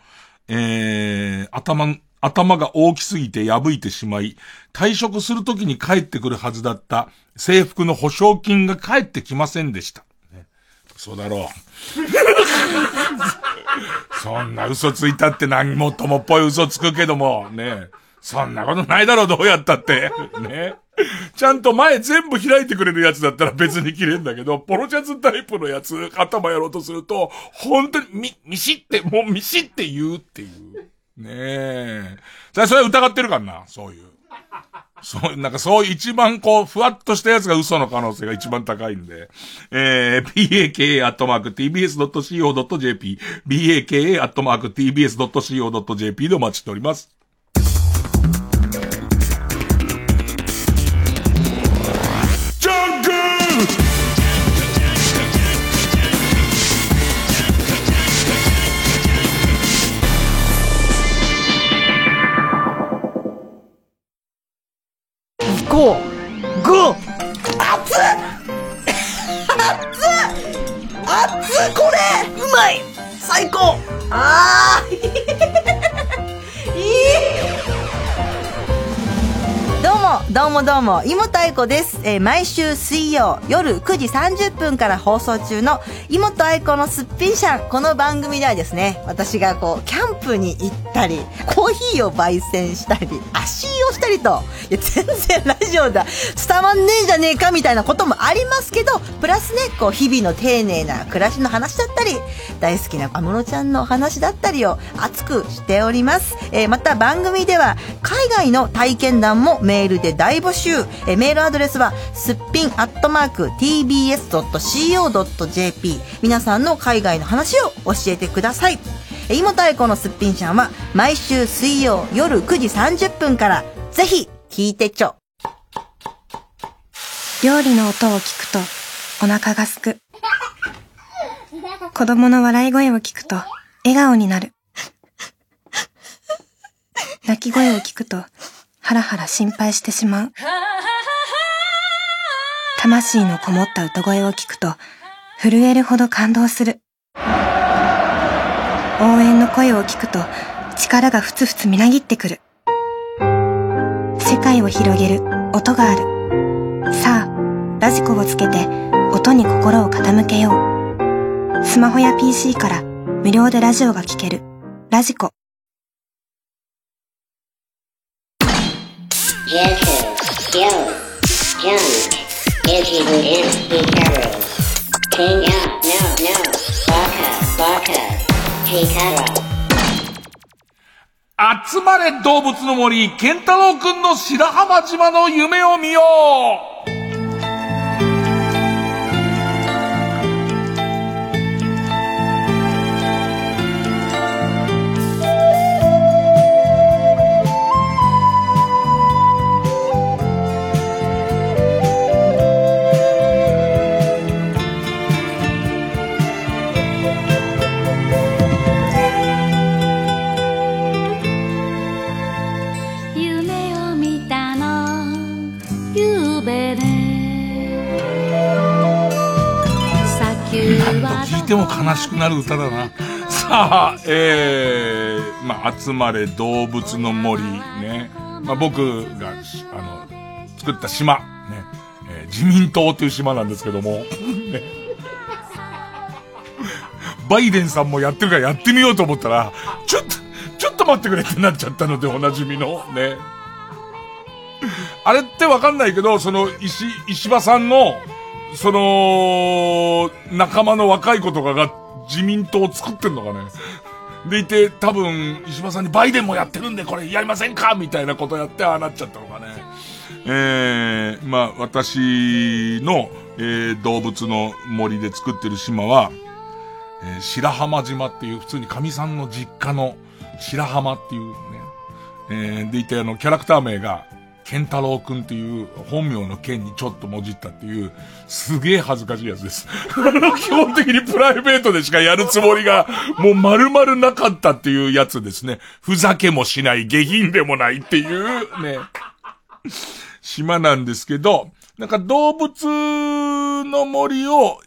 えー、頭、頭が大きすぎて破いてしまい、退職するときに帰ってくるはずだった制服の保証金が返ってきませんでした。ね嘘だろう。そんな嘘ついたって何もともっぽい嘘つくけども、ねそんなことないだろう、どうやったって。ね ちゃんと前全部開いてくれるやつだったら別に切れんだけど、ポロシャツタイプのやつ、頭やろうとすると、本当にみ、ミシって、もうミシって言うっていう。ねえ。それは疑ってるからな、そういう。そう、なんかそう一番こう、ふわっとしたやつが嘘の可能性が一番高いんで、えー、baka.tbs.co.jp、baka.tbs.co.jp でお待ちしております。五五熱っ！熱っ！熱っこれ！うまい！最高！ああどうも、どうもどうも、妹愛子です。えー、毎週水曜夜9時30分から放送中の妹愛子のすっぴんしゃん。この番組ではですね、私がこう、キャンプに行ったり、コーヒーを焙煎したり、足をしたりと、いや、全然ラジオだ、伝わんねえじゃねえかみたいなこともありますけど、プラスね、こう、日々の丁寧な暮らしの話だったり、大好きな安室ちゃんの話だったりを熱くしております。えー、また番組では、海外の体験談もメールで大募集。えメールアドレスは、すっぴんアットマーク tbs.co.jp。皆さんの海外の話を教えてください。え、いもたいこのすっぴんちゃんは、毎週水曜夜9時30分から、ぜひ、聞いてちょ。料理の音を聞くと、お腹がすく。子供の笑い声を聞くと、笑顔になる。泣き声を聞くと、ハラハラ心配してしまう。魂のこもった歌声を聞くと、震えるほど感動する。応援の声を聞くと、力がふつふつみなぎってくる。世界を広げる音がある。さあ、ラジコをつけて、音に心を傾けよう。スマホや PC から無料でラジオが聴ける。ラジコ。集まれ動物の森、ケンタロウくんの白浜島の夢を見よう。ても悲しくなる歌だな。さあ、えー、まあ、集まれ動物の森ね。まあ、僕が、あの、作った島、ね、えー、自民党という島なんですけども、ね。バイデンさんもやってるからやってみようと思ったら、ちょっと、ちょっと待ってくれってなっちゃったので、おなじみの、ね。あれってわかんないけど、その、石、石破さんの、その、仲間の若い子とかが自民党を作ってんのかね。でいて、多分、石破さんにバイデンもやってるんでこれやりませんかみたいなことやってああなっちゃったのかね。えー、まあ、私の、えー、動物の森で作ってる島は、えー、白浜島っていう普通に神さんの実家の白浜っていうね、えー、でいてあの、キャラクター名が、ケンタロウくんっていう本名の剣にちょっともじったっていう、すげえ恥ずかしいやつです。基本的にプライベートでしかやるつもりが、もう丸々なかったっていうやつですね。ふざけもしない、下品でもないっていうね、島なんですけど、なんか動物の森を、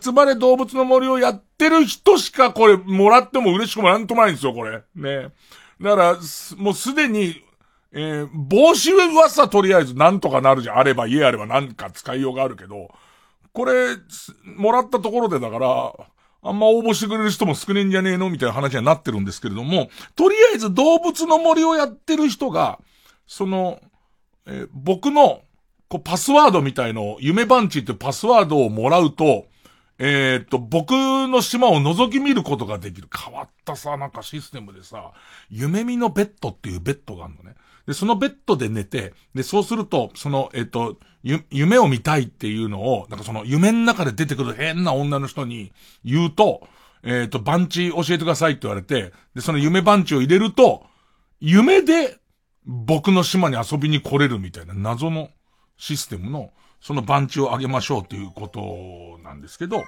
集まれ動物の森をやってる人しかこれもらっても嬉しくもなんともないんですよ、これ。ね。だから、もうすでにえー、帽子はさ、とりあえずなんとかなるじゃん。あれば家あればなんか使いようがあるけど、これ、もらったところでだから、あんま応募してくれる人も少ねえんじゃねえのみたいな話になってるんですけれども、とりあえず動物の森をやってる人が、その、えー、僕の、こう、パスワードみたいのを、夢番地ってパスワードをもらうと、えー、っと、僕の島を覗き見ることができる。変わったさ、なんかシステムでさ、夢見のベッドっていうベッドがあるのね。で、そのベッドで寝て、で、そうすると、その、えっと、ゆ、夢を見たいっていうのを、なんかその夢の中で出てくる変な女の人に言うと、えっ、と、番地教えてくださいって言われて、で、その夢番地を入れると、夢で僕の島に遊びに来れるみたいな謎のシステムの、その番地をあげましょうっていうことなんですけど、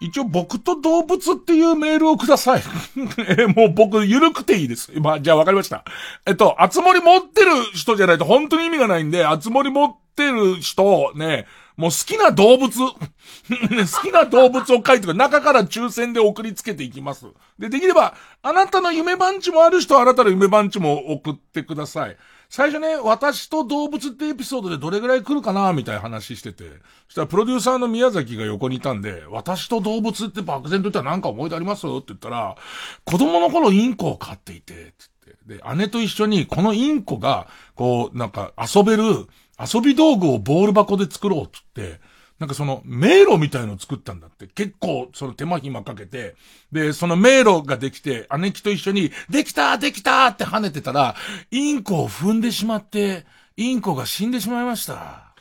一応僕と動物っていうメールをください。え、もう僕、ゆるくていいです。まあ、じゃあわかりました。えっと、あつ森持ってる人じゃないと本当に意味がないんで、あつ森持ってる人を、ね、もう好きな動物、好きな動物を書いてくる。中から抽選で送りつけていきます。で、できれば、あなたの夢番地もある人はあなたの夢番地も送ってください。最初ね、私と動物ってエピソードでどれぐらい来るかなみたいな話してて。そしたらプロデューサーの宮崎が横にいたんで、私と動物って漠然と言ったら何か思い出あります？って言ったら、子供の頃インコを飼っていて、つって。で、姉と一緒にこのインコが、こう、なんか遊べる、遊び道具をボール箱で作ろうつって、なんかその迷路みたいのを作ったんだって。結構その手間暇かけて。で、その迷路ができて、姉貴と一緒に、できたできたって跳ねてたら、インコを踏んでしまって、インコが死んでしまいました。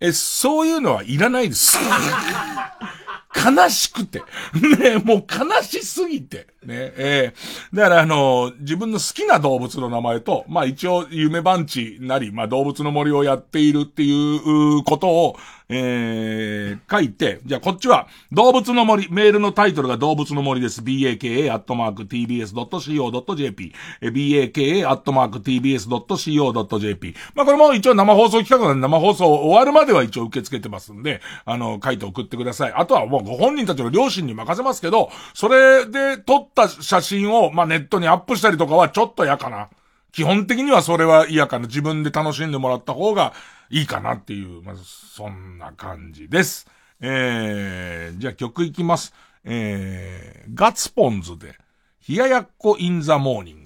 え、そういうのはいらないです。悲しくて。ね、もう悲しすぎて。ね、ええー、だからあの、自分の好きな動物の名前と、まあ一応夢番地なり、まあ動物の森をやっているっていうことを、えー、書いて、じゃあこっちは、動物の森、メールのタイトルが動物の森です。baka.tbs.co.jp、baka.tbs.co.jp。まあこれも一応生放送企画なんで生放送終わるまでは一応受け付けてますんで、あの、書いて送ってください。あとはもうご本人たちの両親に任せますけど、それで撮ってた写真を、まあネットにアップしたりとかはちょっと嫌かな。基本的にはそれは嫌かな。自分で楽しんでもらった方がいいかなっていう、まあ、そんな感じです。えー、じゃあ曲いきます。えー、ガッツポンズで、冷ややっこインザモーニング。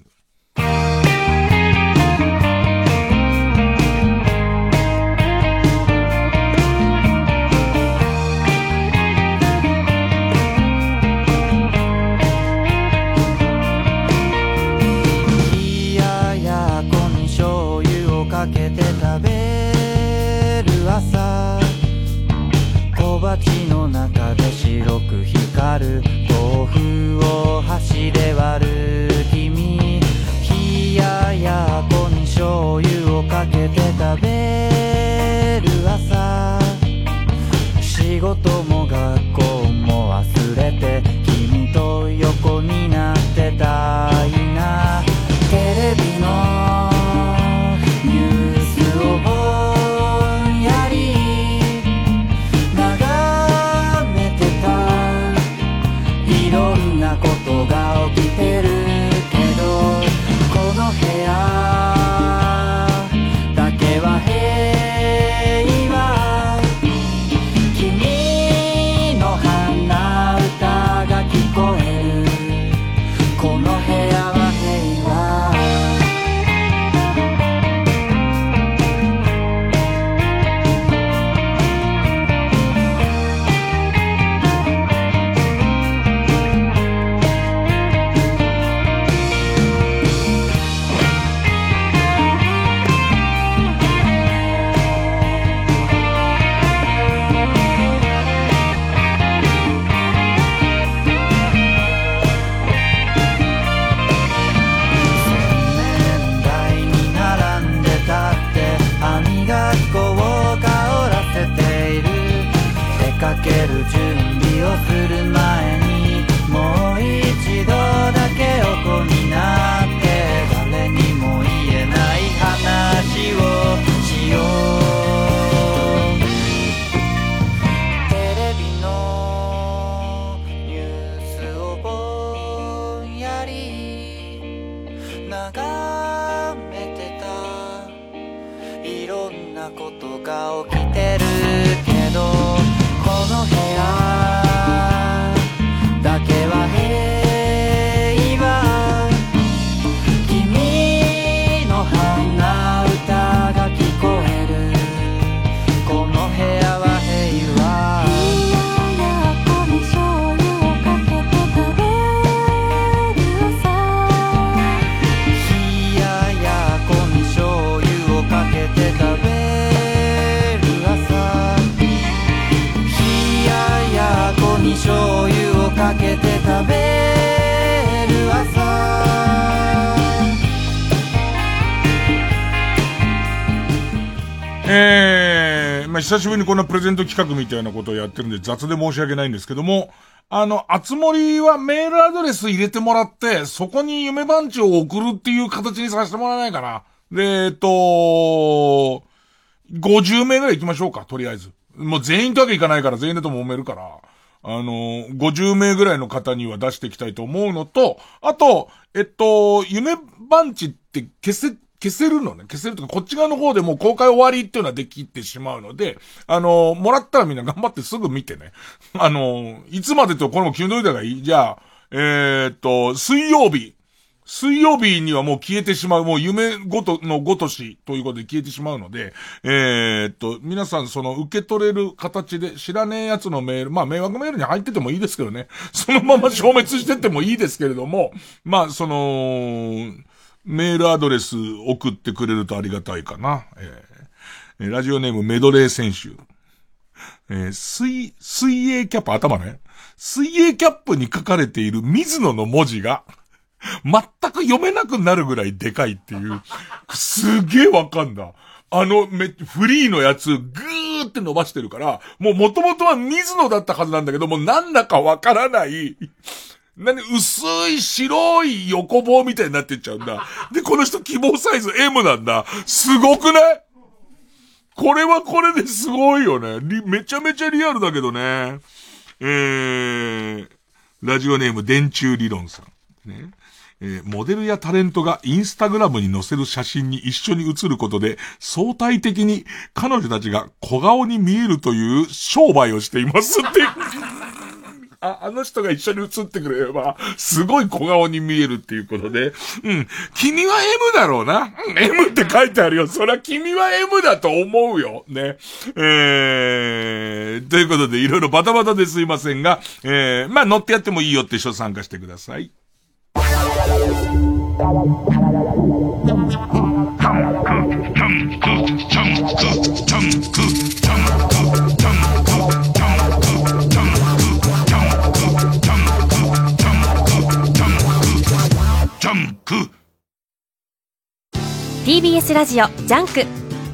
中で白く光る豆腐を箸で割る君。冷ややっこに醤油をかけて食べる朝。仕事も学校も忘れて君と横になってたいな。テレビの profit in 久しぶりにこんなプレゼント企画みたいなことをやってるんで雑で申し訳ないんですけども、あの、あつ森はメールアドレス入れてもらって、そこに夢番地を送るっていう形にさせてもらえないかな。で、えっと、50名ぐらい行きましょうか、とりあえず。もう全員とわけいかないから、全員でとも揉めるから。あの、50名ぐらいの方には出していきたいと思うのと、あと、えっと、夢番地って消せ、消せるのね。消せるとか、こっち側の方でもう公開終わりっていうのはできてしまうので、あの、もらったらみんな頑張ってすぐ見てね。あの、いつまでとこれも決めといた方がいい？じゃあ、えーっと、水曜日。水曜日にはもう消えてしまう、もう夢ごとのごとしということで消えてしまうので、えーっと、皆さんその受け取れる形で知らねえやつのメール、まあ迷惑メールに入っててもいいですけどね。そのまま消滅しててもいいですけれども、まあその、メールアドレス送ってくれるとありがたいかな。えーラジオネームメドレー選手。えー水、水泳キャップ、頭ね。水泳キャップに書かれている水野の文字が、全く読めなくなるぐらいでかいっていう。すげえわかんだ。あの、め、フリーのやつ、ぐーって伸ばしてるから、もう元々は水野だったはずなんだけど、もなんだかわからない、何、薄い白い横棒みたいになってっちゃうんだ。で、この人希望サイズ M なんだ。すごくない？これはこれですごいよね。めちゃめちゃリアルだけどね。えー、ラジオネーム電柱理論さん。ね。えーモデルやタレントがインスタグラムに載せる写真に一緒に写ることで、相対的に彼女たちが小顔に見えるという商売をしていますって。あ、あの人が一緒に写ってくれれば、すごい小顔に見えるっていうことで、うん、君は M だろうな。うん M って書いてあるよ。そりゃ君は M だと思うよ。ね。えー、ということで、いろいろバタバタですいませんが、えー、まあ乗ってやってもいいよって人参加してください。TBS ラジオジャンク。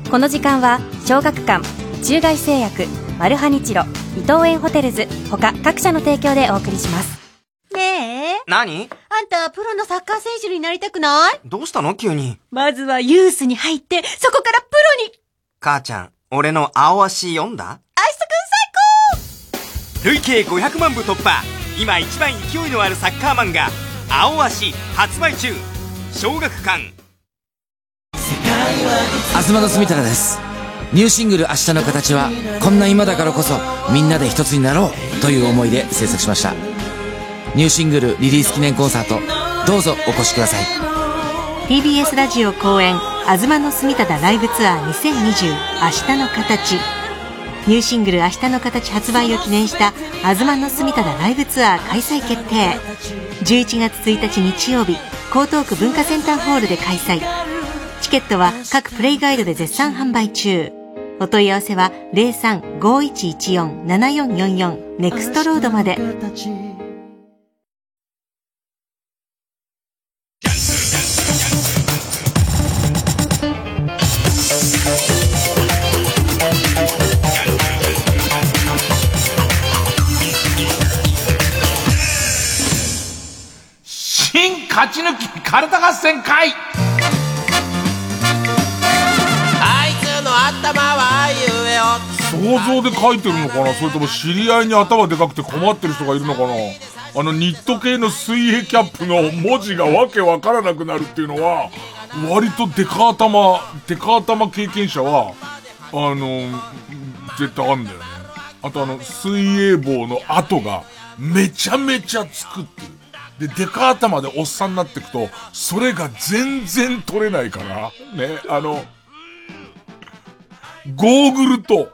この時間は小学館中外製薬マルハニチロ伊藤園ホテルズ他各社の提供でお送りします。ねえ？何？あんた、プロのサッカー選手になりたくない？どうしたの？急に。まずはユースに入って、そこからプロに。母ちゃん、俺のアオアシ読んだ？アイスくん最累計500万部突破。今一番勢いのあるサッカー漫画「青足」発売中。小学館東野住太です。ニューシングル「明日の形」はこんな今だからこそみんなで一つになろうという思いで制作しました。ニューシングルリリース記念コンサートどうぞお越しください。TBS ラジオ公演「東の住忠ライブツアー2020明日の形」ニューシングル「明日の形」発売を記念した「東の住忠ライブツアー」開催決定。11月1日日曜日江東区文化センターホールで開催。チケットは各プレイガイドで絶賛販売中。お問い合わせは03-5114-7444ネクストロードまで。新勝ち抜きカルタ合戦会。頭はゆえ想像で書いてるのかな？それとも知り合いに頭でかくて困ってる人がいるのかな？あのニット系の水泳キャップの文字がわけわからなくなるっていうのは、割とデカ頭、デカ頭経験者は、あの、絶対あんだよね。あとあの、水泳棒の跡がめちゃめちゃつくっていう。で、デカ頭でおっさんになっていくと、それが全然取れないから、ね、あの、ゴーグルと、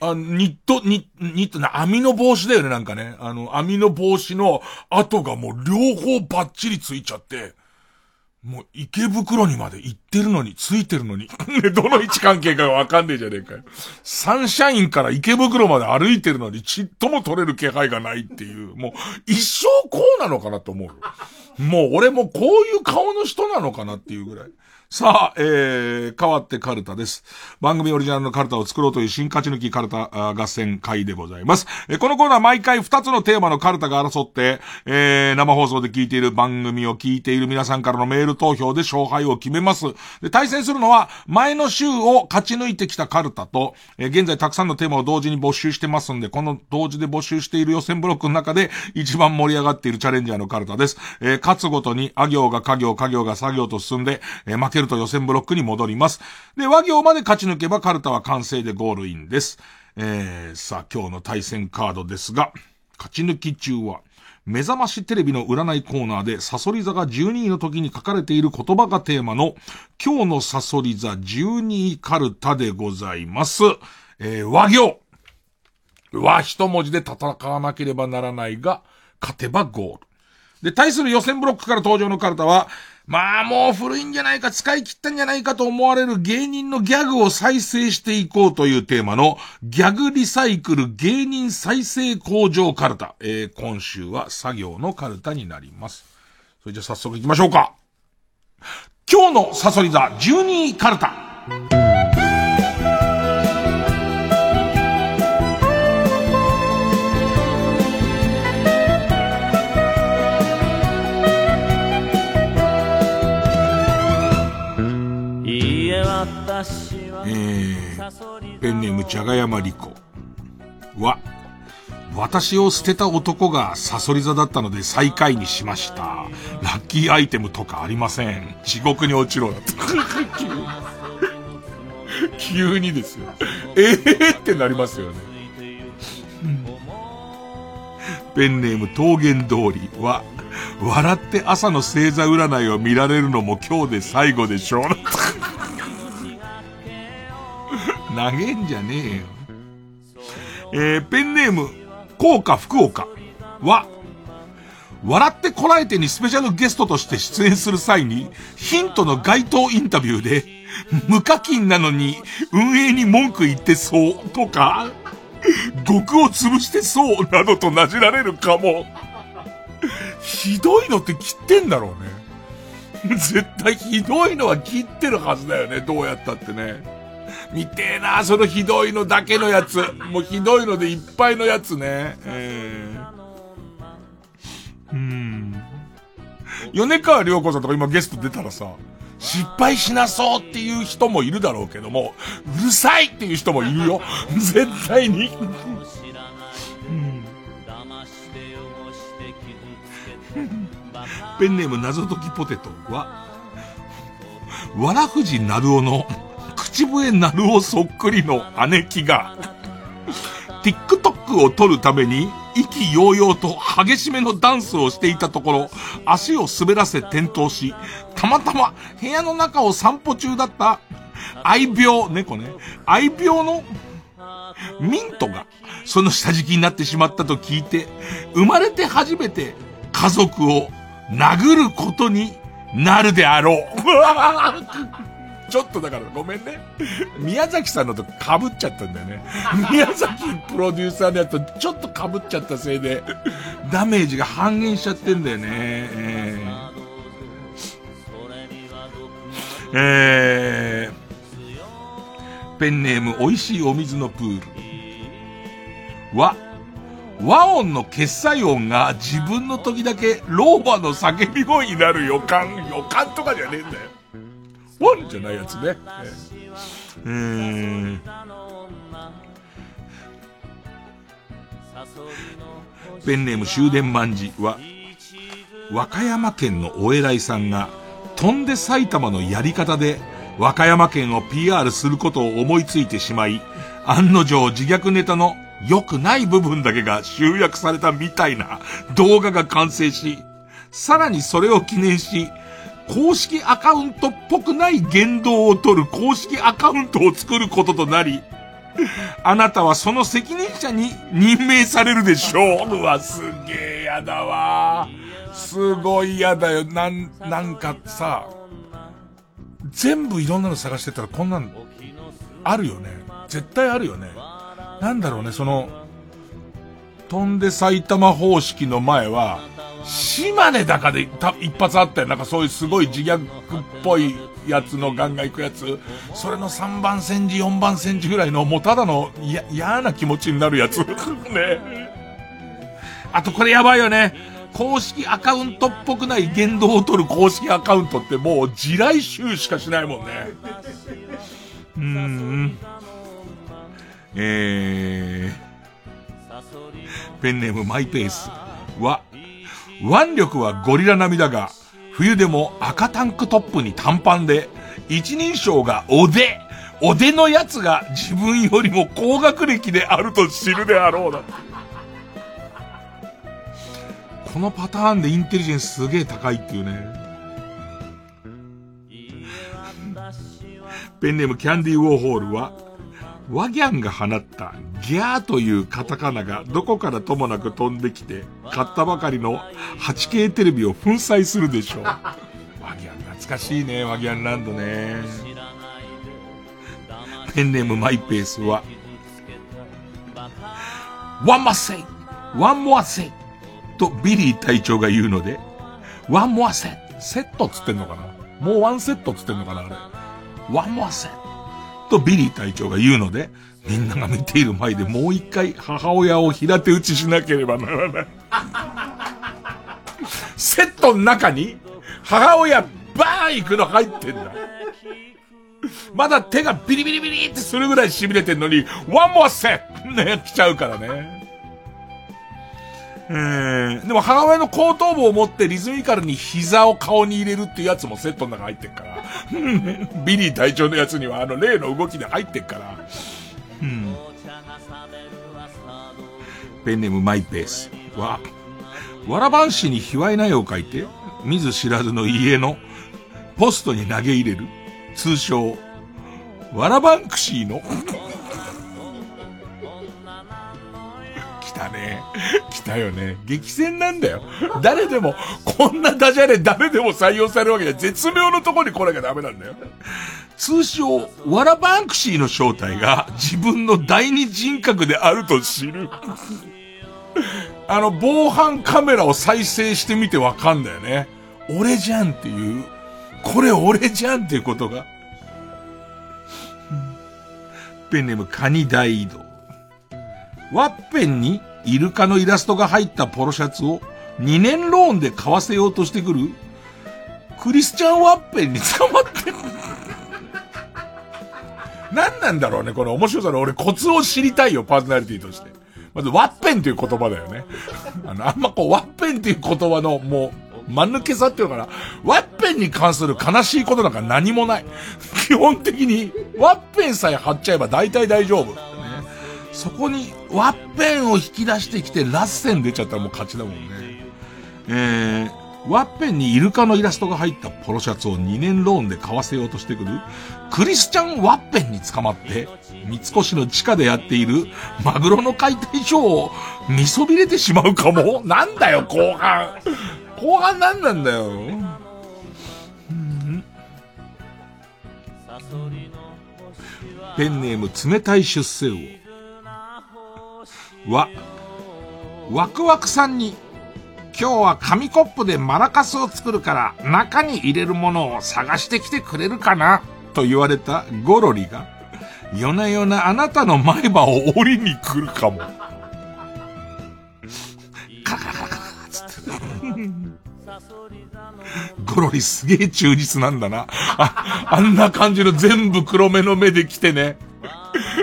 あ、ニット、ニットニットな、網の帽子だよね、なんかね。あの、網の帽子の跡がもう両方バッチリついちゃって、もう池袋にまで行ってるのに、ついてるのに。どの位置関係かわかんねえじゃねえかよ。サンシャインから池袋まで歩いてるのに、ちっとも取れる気配がないっていう、もう、一生こうなのかなと思う。もう俺もこういう顔の人なのかなっていうぐらい。さあ、えー、変わってカルタです。番組オリジナルのカルタを作ろうという新勝ち抜きカルタ合戦会でございます。えー、このコーナー毎回2つのテーマのカルタが争って、えー、生放送で聞いている番組を聞いている皆さんからのメール投票で勝敗を決めます。で、対戦するのは、前の週を勝ち抜いてきたカルタと、えー、現在たくさんのテーマを同時に募集してますんで、この同時で募集している予選ブロックの中で一番盛り上がっているチャレンジャーのカルタです。えー、勝つごとに、あ行が家行、家行が作業と進んで、えー、負けけると予選ブロックに戻ります。で、和行まで勝ち抜けばカルタは完成でゴールインです。えー、さあ今日の対戦カードですが、勝ち抜き中は、目覚ましテレビの占いコーナーで、サソリ座が12位の時に書かれている言葉がテーマの、今日のサソリ座12位カルタでございます。えー、和行。和一文字で戦わなければならないが、勝てばゴール。で、対する予選ブロックから登場のカルタは、まあもう古いんじゃないか、使い切ったんじゃないかと思われる芸人のギャグを再生していこうというテーマのギャグリサイクル芸人再生工場カルタ。えー、今週は作業のカルタになります。それじゃあ早速行きましょうか。今日のサソリ座12位カルタ。えー、ペンネームじゃがやまりこは、私を捨てた男がサソリ座だったので最下位にしました。ラッキーアイテムとかありません。地獄に落ちろ。急にですよ。ええー、ってなりますよね。ペンネーム桃源通りは、笑って朝の星座占いを見られるのも今日で最後でしょう。投げんじゃねえよ。えー、ペンネーム、効果福岡は、笑ってこらえてにスペシャルゲストとして出演する際に、ヒントの街頭インタビューで、無課金なのに運営に文句言ってそうとか、極を潰してそうなどとなじられるかも。ひどいのって切ってんだろうね。絶対ひどいのは切ってるはずだよね、どうやったってね。見てえな、そのひどいのだけのやつ。もうひどいのでいっぱいのやつね。えー、うん。米川良子さんとか今ゲスト出たらさ、失敗しなそうっていう人もいるだろうけども、うるさいっていう人もいるよ。絶対に。ペンネーム謎解きポテトは、わらふじなるおの口笛なるおそっくりの姉貴が、TikTok を撮るために意気揚々と激しめのダンスをしていたところ、足を滑らせ転倒し、たまたま部屋の中を散歩中だった愛病、猫ね、愛病のミントがその下敷きになってしまったと聞いて、生まれて初めて家族を殴ることになるであろう。ちょっとだからごめんね。宮崎さんのと被っちゃったんだよね。宮崎プロデューサーのやつとちょっと被っちゃったせいで、ダメージが半減しちゃってんだよね。えー、えー、ペンネーム美味しいお水のプール。和、和音の決済音が自分の時だけ老婆の叫び声になる予感、予感とかじゃねえんだよ。ワンじゃないやつね。えー、ペンネーム終電万事は、和歌山県のお偉いさんが、飛んで埼玉のやり方で、和歌山県を PR することを思いついてしまい、案の定自虐ネタの良くない部分だけが集約されたみたいな動画が完成し、さらにそれを記念し、公式アカウントっぽくない言動を取る公式アカウントを作ることとなり、あなたはその責任者に任命されるでしょう。うわ、すげえやだわ。すごいやだよ。なん、なんかさ、全部いろんなの探してたらこんなの、あるよね。絶対あるよね。なんだろうね、その、飛んで埼玉方式の前は、島根だかで一発あったよ。なんかそういうすごい自虐っぽいやつのガンガン行くやつ。それの3番戦時、4番戦時ぐらいの、もうただの嫌な気持ちになるやつ。ね。あとこれやばいよね。公式アカウントっぽくない言動を取る公式アカウントってもう地雷集しかしないもんね。うーん。えー、ペンネームマイペースは、腕力はゴリラ並みだが、冬でも赤タンクトップに短パンで、一人称がおで、おでのやつが自分よりも高学歴であると知るであろうな。このパターンでインテリジェンスすげえ高いっていうね。ペンネームキャンディーウォーホールは、ワギャンが放ったギャーというカタカナがどこからともなく飛んできて、買ったばかりの 8K テレビを粉砕するでしょう。ワギャン懐かしいね、ワギャンランドね。ペンネームマイペースは、 one more set one more set とビリー隊長が言うので、one more set set つってんのかな？もうワンセットつってんのかなあれ。 one more set とビリー隊長が言うので、みんなが見ている前でもう一回母親を平手打ちしなければならない。セットの中に母親バーン行くの入ってんだ。まだ手がビリビリビリってするぐらい痺れてんのに、 one more set ね、来ちゃうからね。えー、でも母親の後頭部を持ってリズミカルに膝を顔に入れるっていうやつもセットの中入ってっから。ビリー隊長のやつにはあの例の動きで入ってっから。うん。ペンネームマイペースは、わらばんしに卑猥な絵を描いて、見ず知らずの家のポストに投げ入れる、通称、わらばんクシーの 来たね。来たよね。激戦なんだよ。誰でも、こんなダジャレ誰でも採用されるわけで絶妙のとこに来なきゃダメなんだよ。通称、ワラバンクシーの正体が自分の第二人格であると知る。あの、防犯カメラを再生してみてわかんだよね。俺じゃんっていう、これ俺じゃんっていうことが。ペンネームカニ大移動。ワッペンにイルカのイラストが入ったポロシャツを2年ローンで買わせようとしてくるクリスチャン・ワッペンに捕まってる。何なんだろうね、この面白さの俺コツを知りたいよ、パーソナリティとして。まず、ワッペンっていう言葉だよね。あの、あんまこう、ワッペンっていう言葉の、もう、間抜けさっていうのかな。ワッペンに関する悲しいことなんか何もない。基本的に、ワッペンさえ貼っちゃえば大体大丈夫。そこに、ワッペンを引き出してきて、ラッセン出ちゃったらもう勝ちだもんね。えー、ワッペンにイルカのイラストが入ったポロシャツを2年ローンで買わせようとしてくる、クリスチャン・ワッペンに捕まって、三越の地下でやっているマグロの解体ショーを見そびれてしまうかもなんだよ、後半。後半何なんだよ。ペンネーム冷たい出世王。わ、ワクワクさんに、今日は紙コップでマラカスを作るから中に入れるものを探してきてくれるかなと言われたゴロリが、夜な夜なあなたの前歯を折りに来るかも。カラカカカつって。ゴロリすげえ忠実なんだな。あ、あんな感じの全部黒目の目で来てね。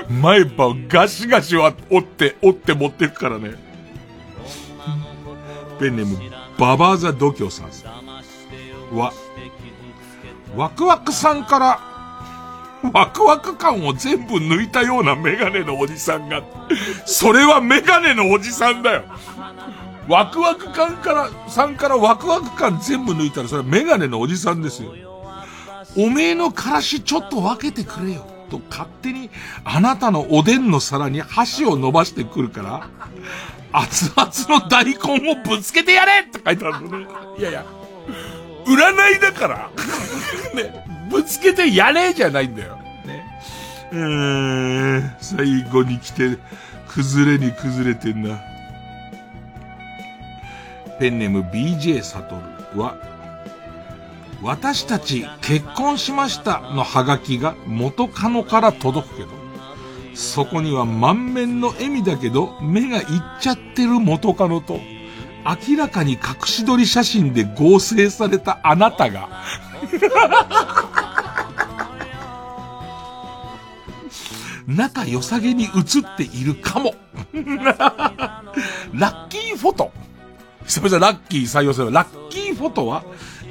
前歯をガシガシは折って、折って持ってくからね。ペンネーム、ババーザ度胸さんは、ワクワクさんから、ワクワク感を全部抜いたようなメガネのおじさんが、それはメガネのおじさんだよ。ワクワク感から、さんからワクワク感全部抜いたらそれはメガネのおじさんですよ。おめえのからしちょっと分けてくれよ。と勝手にあなたのおでんの皿に箸を伸ばしてくるから、熱々の大根をぶつけてやれって書いてあるのね。いやいや、占いだから。ね、ぶつけてやれじゃないんだよ。ね。えー、最後に来て、崩れに崩れてんな。ペンネーム BJ サトルは、私たち結婚しましたのハガキが元カノから届くけど、そこには満面の笑みだけど目がいっちゃってる元カノと、明らかに隠し撮り写真で合成されたあなたが。仲良さげに写っているかも。ラッキーフォト。久々ラッキー採用するラッキーフォトは、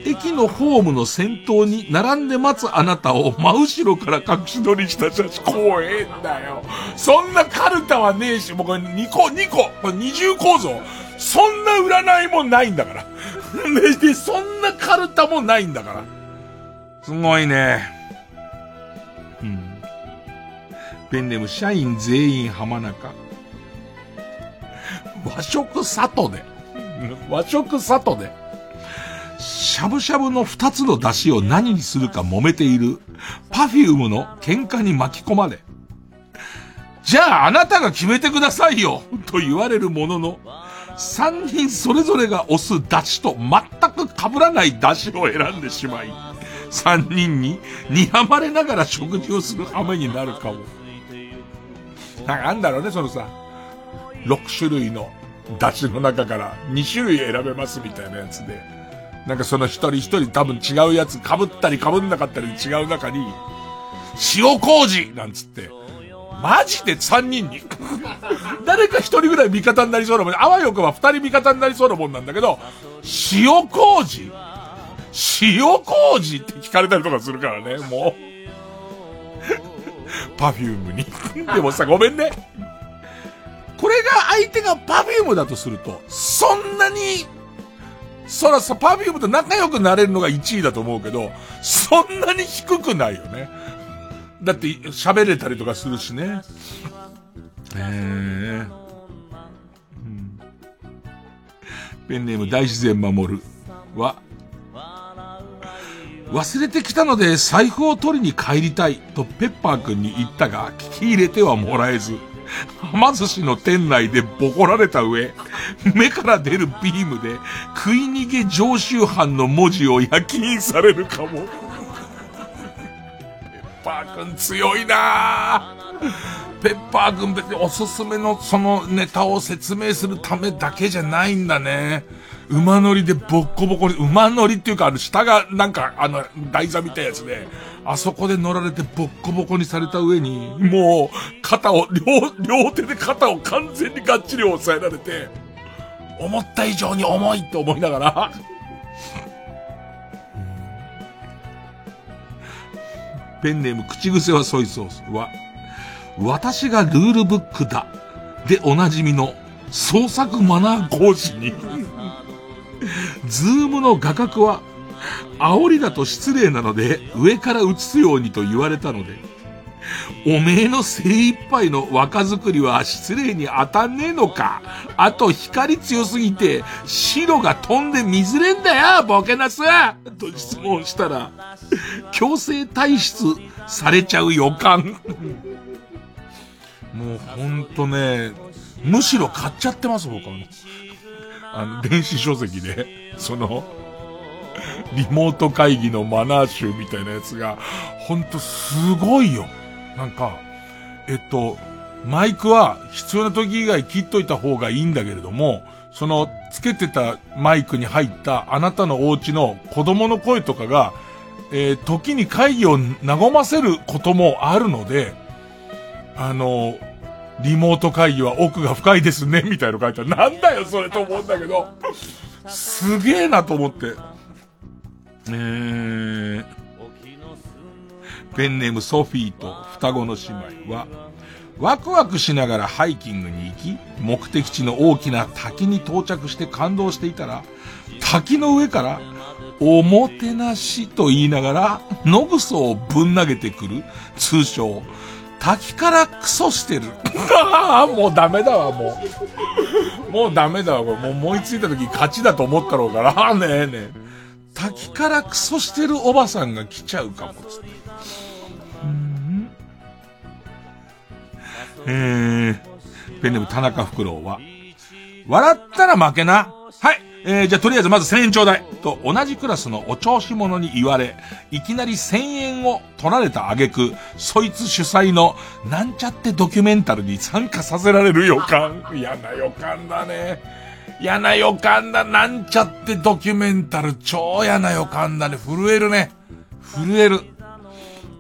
駅のホームの先頭に並んで待つあなたを真後ろから隠し撮りした写真。怖えんだよ。そんなカルタはねえし、もうこれ2個、2個、これ二重構造。そんな占いもないんだから。で、そんなカルタもないんだから。すごいね。うん。ペンネーム社員全員浜中。和食里で。和食里で。しゃぶしゃぶの二つの出汁を何にするか揉めている、パフュームの喧嘩に巻き込まれ、じゃああなたが決めてくださいよと言われるものの、三人それぞれが押す出汁と全く被らない出汁を選んでしまい、三人に睨まれながら食事をする羽目になるかも。なんかあんだろうね、そのさ、6種類の出汁の中から2種類選べますみたいなやつで、なんかその一人一人多分違うやつ被ったり被んなかったり違う中に、塩麹なんつって、マジで3人に 誰か1人ぐらい味方になりそうなもん。あわよくは2人味方になりそうなもんなんだけど、塩麹？塩麹って聞かれたりとかするからね、もう。パフュームに でもさ、ごめんね。これが相手がパフュームだとすると、そんなに、そらさ、パフュームと仲良くなれるのが1位だと思うけど、そんなに低くないよね。だって喋れたりとかするしね。へえ。うん。ペンネーム大自然守るは、忘れてきたので財布を取りに帰りたいとペッパーくんに言ったが聞き入れてはもらえず、はま寿司の店内でボコられた上、目から出るビームで食い逃げ常習犯の文字を焼き印されるかも。ペッパーくん強いな ペッパーくん別におすすめのそのネタを説明するためだけじゃないんだね。馬乗りでボッコボコに、馬乗りっていうか、あの、下がなんか、あの、台座みたいなやつで、あそこで乗られてボッコボコにされた上に、もう、肩を、両、両手で肩を完全にがっちり押さえられて、思った以上に重いって思いながら、ペンネーム口癖はソイソースは、私がルールブックだ。でおなじみの創作マナー講師にズームの画角は、煽りだと失礼なので、上から映すようにと言われたので、おめえの精一杯の若作りは失礼に当たんねえのか。あと光強すぎて、白が飛んで水れんだよ、ボケナスと質問したら、強制退出されちゃう予感。もうほんとね、むしろ買っちゃってます、僕は。あの、電子書籍で、その、リモート会議のマナー集みたいなやつが、ほんとすごいよ。なんか、えっと、マイクは必要な時以外切っといた方がいいんだけれども、その、つけてたマイクに入ったあなたのお家の子供の声とかが、えー、時に会議を和ませることもあるので、あの、リモート会議は奥が深いですね、みたいなの書いてある。なんだよ、それと思うんだけど。すげえなと思って。えー、ペンネームソフィーと双子の姉妹は、ワクワクしながらハイキングに行き、目的地の大きな滝に到着して感動していたら、滝の上から、おもてなしと言いながら、野ぐそをぶん投げてくる、通称、滝からクソしてる。もうダメだわ、もう。もうダメだわ、これもう思いついた時勝ちだと思ったろうから、ねえねえ。滝からクソしてるおばさんが来ちゃうかも、つって。えー、ペンネーム田中フクロウは、笑ったら負けな。はい。えー、じゃあとりあえずまず1000円ちょうだい。と同じクラスのお調子者に言われ、いきなり1000円を取られた挙句、そいつ主催のなんちゃってドキュメンタルに参加させられる予感。嫌な予感だね。嫌な予感だ。なんちゃってドキュメンタル。超嫌な予感だね。震えるね。震える。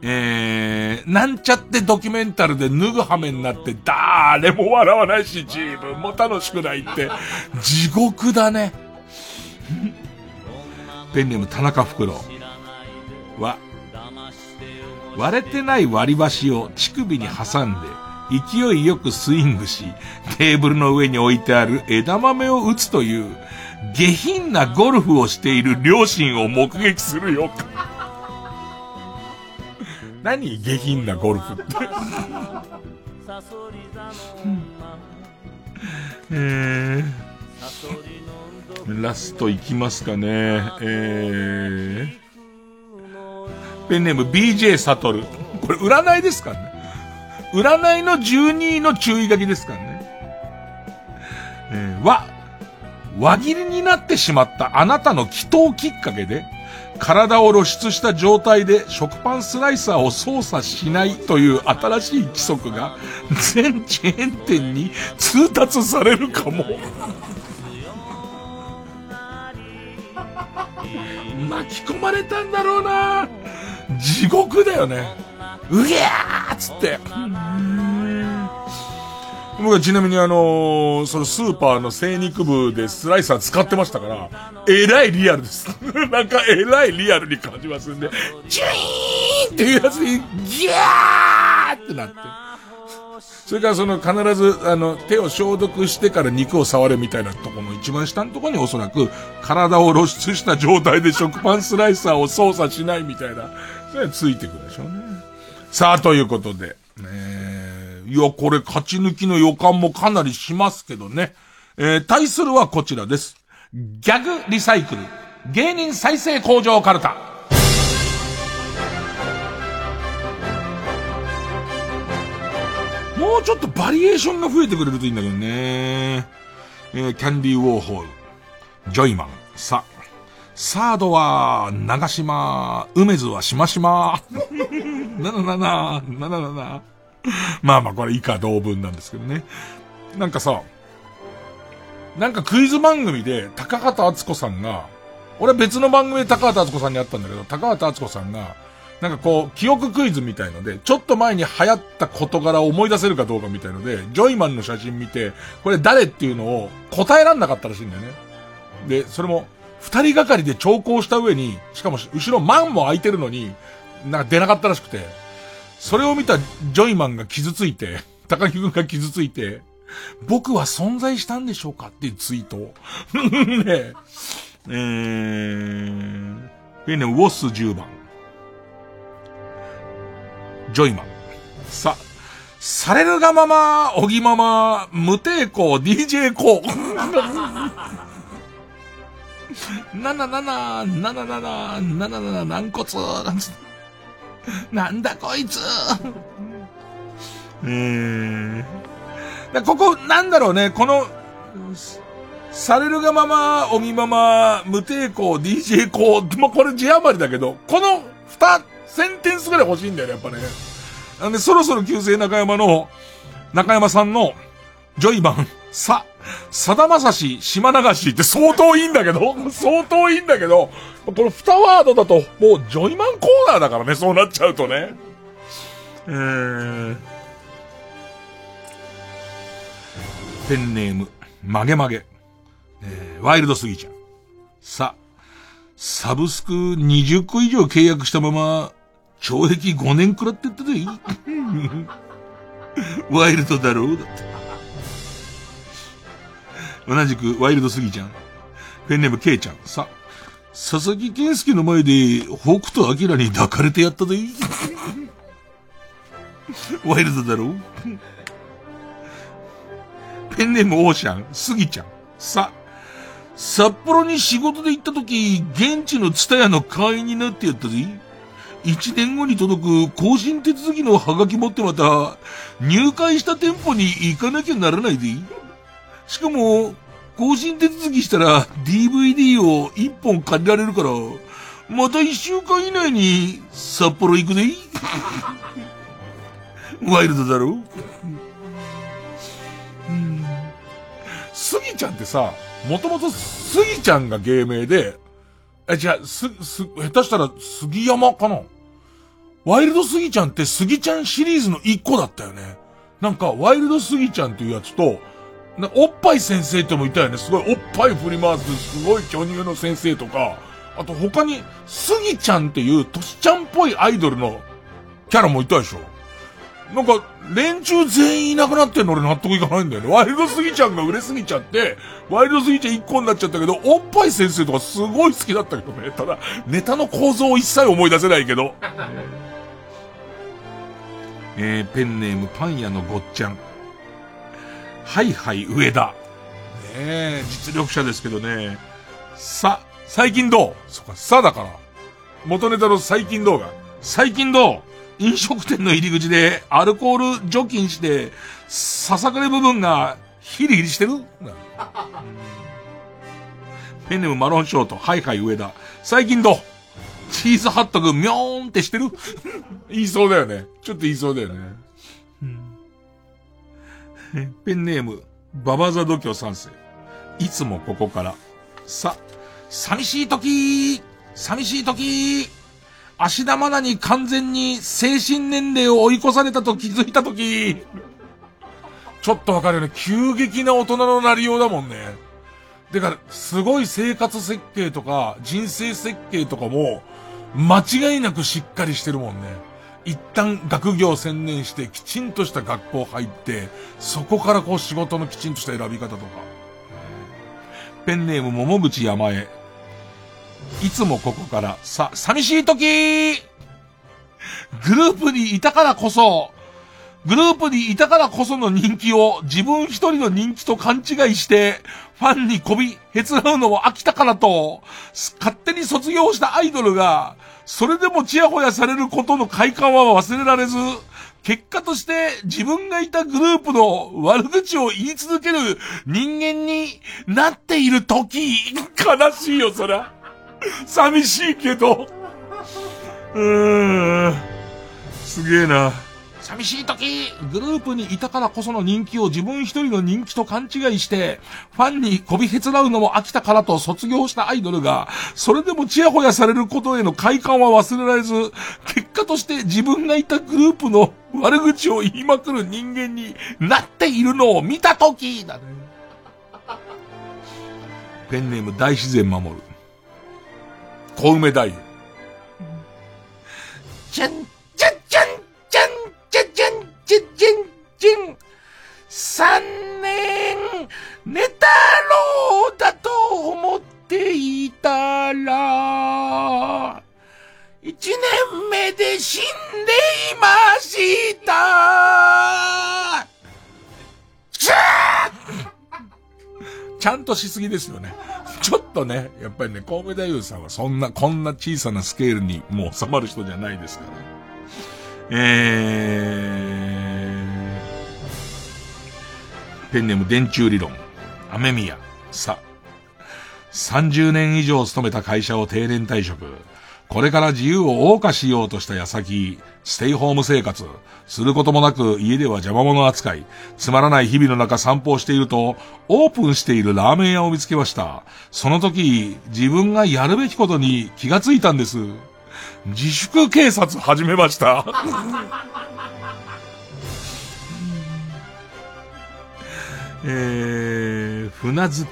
えー、なんちゃってドキュメンタルで脱ぐ羽目になって誰も笑わないし自分も楽しくないって、地獄だね。ペンネーム田中袋は、割れてない割り箸を乳首に挟んで、勢いよくスイングし、テーブルの上に置いてある枝豆を打つという、下品なゴルフをしている両親を目撃するよ。何？下品なゴルフって。えー、ラストいきますかね。えー、ペンネーム BJ サトル。これ占いですかね。占いの12位の注意書きですからね。えー、わ、輪切りになってしまったあなたの祈祷きっかけで、体を露出した状態で食パンスライサーを操作しないという新しい規則が全チェーン店に通達されるかも。巻き込まれたんだろうな地獄だよね。うげーっつって。僕はちなみにあのー、そのスーパーの精肉部でスライサー使ってましたから、えらいリアルです。なんかえらいリアルに感じますんで、ジュイーンっていうやつに、ギャーってなって。それからその必ず、あの、手を消毒してから肉を触るみたいなところの一番下のとこにおそらく、体を露出した状態で食パンスライサーを操作しないみたいな、それはついてくるでしょうね。さあ、ということで、ねいや、これ勝ち抜きの予感もかなりしますけどね。えー、対するはこちらです。ギャグリサイクル。芸人再生工場カルタ。もうちょっとバリエーションが増えてくれるといいんだけどね。えー、キャンディーウォーホール。ジョイマン。さ。サードは、長島。梅津はしましま。なななな、なななな。まあまあこれ以下同文なんですけどね。なんかさ、なんかクイズ番組で高畑敦子さんが、俺は別の番組で高畑敦子さんに会ったんだけど、高畑敦子さんが、なんかこう、記憶クイズみたいので、ちょっと前に流行った事柄を思い出せるかどうかみたいので、ジョイマンの写真見て、これ誰っていうのを答えらんなかったらしいんだよね。で、それも、二人がかりで調校した上に、しかも後ろマンも空いてるのに、なんか出なかったらしくて、それを見たジョイマンが傷ついて、高木くんが傷ついて、僕は存在したんでしょうかっていうツイートを。ねえー、ペンネウォス10番。ジョイマン。さ、されるがまま、おぎまま、無抵抗、DJ コー。なななな、なななな、なななな、軟骨、なんつ。なんだこいつえー。だここ、なんだろうね、この、されるがまま、おみまま、無抵抗、DJ こう、これ字余りだけど、この二、センテンスぐらい欲しいんだよね、やっぱね。なんで、そろそろ旧姓中山の、中山さんの、ジョイマン、さ、さだまさし、島流しって相当いいんだけど、相当いいんだけど、この二ワードだと、もうジョイマンコーナーだからね、そうなっちゃうとね。えー、ペンネーム、曲げ曲げ。えー、ワイルドすぎちゃん。さ、サブスク20個以上契約したまま、懲役5年くらってったで。ワイルドだろうだって。同じくワイルドすぎちゃん。ペンネームケイちゃん。さ、佐々木健介の前で北斗晶に抱かれてやったで。ワイルドだろうペンネームオーシャン、スギちゃん。さ、札幌に仕事で行った時、現地のツタヤの会員になってやったぜ。一年後に届く更新手続きのハガキ持ってまた、入会した店舗に行かなきゃならないぜ。しかも、更新手続きしたら DVD を一本借りられるから、また一週間以内に札幌行くぜ。ワイルドだろ？スギちゃんってさ、もともとスギちゃんが芸名で、え、じゃあ、す、す、下手したら杉山かな？ワイルドスギちゃんってスギちゃんシリーズの一個だったよね。なんか、ワイルドスギちゃんっていうやつと、おっぱい先生ってもいたよね。すごいおっぱい振り回す、すごい巨乳の先生とか、あと他に、スギちゃんっていうトシちゃんっぽいアイドルのキャラもいたでしょ。なんか、連中全員いなくなってんの俺納得いかないんだよね。ワイルドスギちゃんが売れすぎちゃって、ワイルドスギちゃん一個になっちゃったけど、おっぱい先生とかすごい好きだったけどね。ただ、ネタの構造を一切思い出せないけど。えー、ペンネームパン屋のごっちゃん。はいはい上田。ねえ、実力者ですけどね。さ、最近どう？そっか、さだから。元ネタの最近動画。最近どう？飲食店の入り口でアルコール除菌して、ささくれ部分がヒリヒリしてる？ペンネームマロンショート、はいはい上田。最近どう？チーズハットグミョーンってしてる？言いそうだよね。ちょっと言いそうだよね。ペンネーム、ババザ度胸三世。いつもここから。さ、寂しい時寂しい時芦田愛菜に完全に精神年齢を追い越されたと気づいた時ちょっとわかるよね。急激な大人のなりようだもんね。だから、すごい生活設計とか、人生設計とかも、間違いなくしっかりしてるもんね。一旦学業専念してきちんとした学校入って、そこからこう仕事のきちんとした選び方とか。ペンネーム桃口山江。いつもここから、さ、寂しい時グループにいたからこそ、グループにいたからこその人気を自分一人の人気と勘違いして、ファンにこび、へつらうのも飽きたからと、勝手に卒業したアイドルが、それでもちやほやされることの快感は忘れられず、結果として自分がいたグループの悪口を言い続ける人間になっている時、悲しいよ、そら。寂しいけど。うーん。すげえな。寂しい時、グループにいたからこその人気を自分一人の人気と勘違いして、ファンにこびへつらうのも飽きたからと卒業したアイドルが、それでもチヤホヤされることへの快感は忘れられず、結果として自分がいたグループの悪口を言いまくる人間になっているのを見た時だね。ペンネーム大自然守る。小梅太夫。じゃん、んじゃんじゃんじゃんじゃん三年寝たろうだと思っていたら、一年目で死んでいましたちゃんとしすぎですよね。ちょっとね、やっぱりね、神戸太夫さんはそんな、こんな小さなスケールにもう収まる人じゃないですから。えー、ペンネーム電柱理論、アメミヤ、さ、30年以上勤めた会社を定年退職。これから自由を謳歌しようとした矢先、ステイホーム生活、することもなく家では邪魔者扱い、つまらない日々の中散歩をしていると、オープンしているラーメン屋を見つけました。その時、自分がやるべきことに気がついたんです。自粛警察始めました。えー、船ずき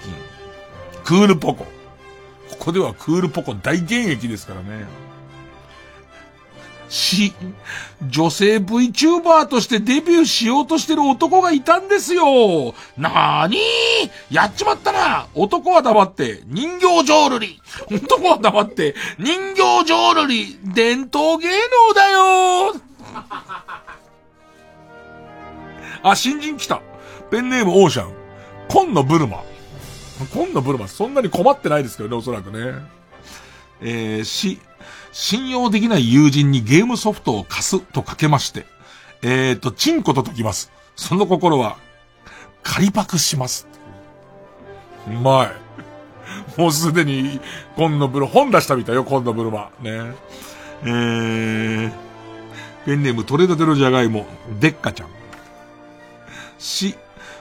クールポコ。ここではクールポコ大現役ですからね。し、女性 VTuber としてデビューしようとしてる男がいたんですよ。なーにー？やっちまったな男は黙って人形浄瑠璃。男は黙って人形浄瑠璃。伝統芸能だよあ、新人来た。ペンネームオーシャン。紺のブルマ。紺のブルマ、そんなに困ってないですけどね、おそらくね。えー、し、信用できない友人にゲームソフトを貸すとかけまして、えーと、チンコと解きます。その心は、仮パクします。うまい。もうすでに、今野ブル、本出したみたいよ、今野ブルマ。ね。えー、ペンネームトレードテロジャガイモ、デッカちゃん。し、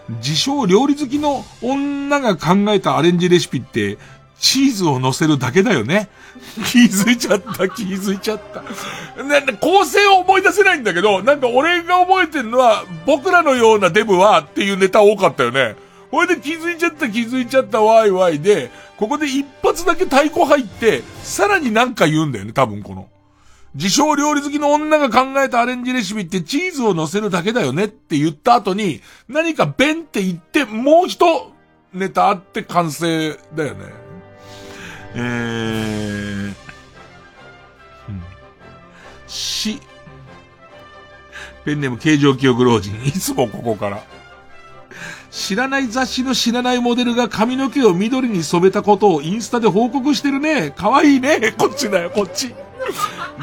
自称料理好きの女が考えたアレンジレシピって、チーズを乗せるだけだよね。気づいちゃった、気づいちゃった。な、構成を思い出せないんだけど、なんか俺が覚えてるのは、僕らのようなデブはっていうネタ多かったよね。ほいで気づいちゃった気づいちゃったワイワイで、ここで一発だけ太鼓入って、さらになんか言うんだよね、多分この。自称料理好きの女が考えたアレンジレシピってチーズを乗せるだけだよねって言った後に、何かベンって言って、もう一ネタあって完成だよね。えー、うん。し、ペンネーム形状記憶老人、いつもここから。知らない雑誌の知らないモデルが髪の毛を緑に染めたことをインスタで報告してるね。かわいいね。こっちだよ、こっち。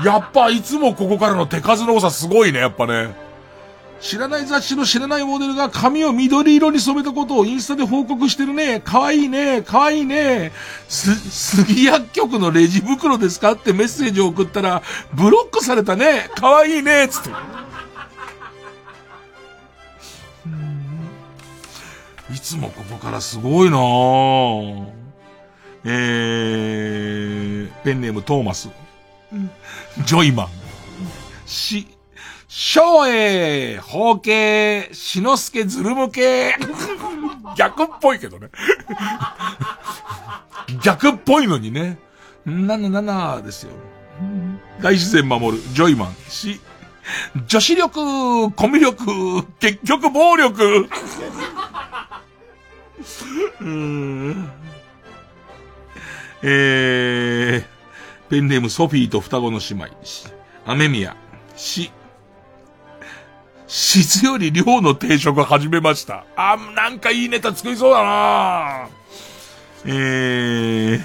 やっぱいつもここからの手数の多さすごいね、やっぱね。知らない雑誌の知らないモデルが髪を緑色に染めたことをインスタで報告してるね。かわいいね。かわいいね。す、杉薬局のレジ袋ですかってメッセージを送ったら、ブロックされたね。かわいいね。つって。いつもここからすごいなえー、ペンネームトーマス。ジョイマン。し、昭栄、法系、しのすけズルム系。逆っぽいけどね。逆っぽいのにね。77ですよ。大自然守る、ジョイマン。し、女子力、コミュ力、結局暴力。うーん。えー、ペンネームソフィーと双子の姉妹。アメミヤ。し、質より量の定食始めました。あ、なんかいいネタ作りそうだなえー、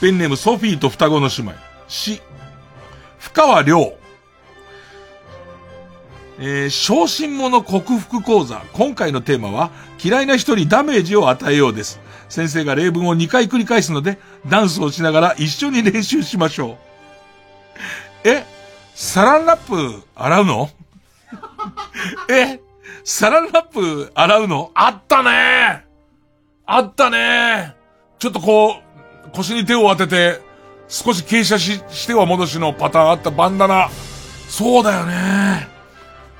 ペンネームソフィーと双子の姉妹。し、深川亮。えー、昇進者克服講座。今回のテーマは、嫌いな人にダメージを与えようです。先生が例文を2回繰り返すので、ダンスをしながら一緒に練習しましょう。え？サランラップ洗うの？え？サランラップ洗うの？あったね！あったね！ちょっとこう、腰に手を当てて、少し傾斜し、しては戻しのパターンあったバンダナ。そうだよね。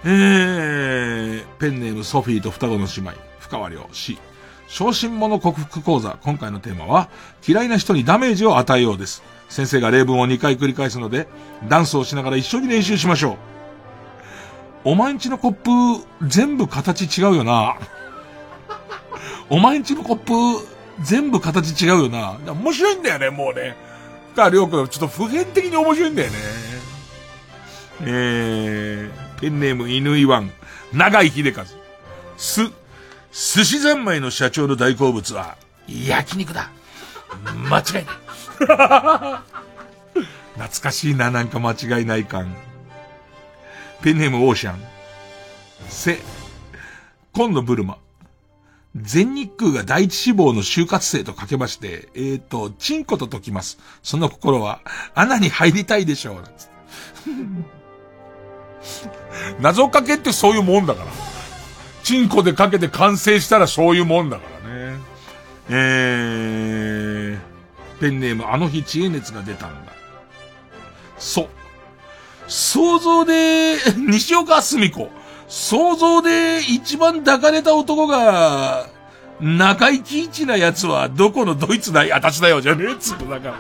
えー、ペンネームソフィーと双子の姉妹、深川亮、死。昇進者克服講座、今回のテーマは、嫌いな人にダメージを与えようです。先生が例文を2回繰り返すので、ダンスをしながら一緒に練習しましょう。お前んちのコップ、全部形違うよな。お前んちのコップ、全部形違うよな。面白いんだよね、もうね。か、りょうくん、ちょっと普遍的に面白いんだよね。えー、ペンネーム犬イワン、長井秀和。す、寿司三昧の社長の大好物は、焼肉だ。間違いない。懐かしいな、なんか間違いない感。ペンネームオーシャン。せ、今度ブルマ。全日空が第一志望の就活生とかけまして、えっ、ー、と、チンコと解きます。その心は、穴に入りたいでしょう。謎かけってそういうもんだから。チンコでかけて完成したらそういうもんだからね。えー、ペンネームあの日知恵熱が出たんだ。そう。想像で、西岡澄子。想像で一番抱かれた男が、中井貴一な奴はどこのドイツだい私だよじゃねえっつうのだから。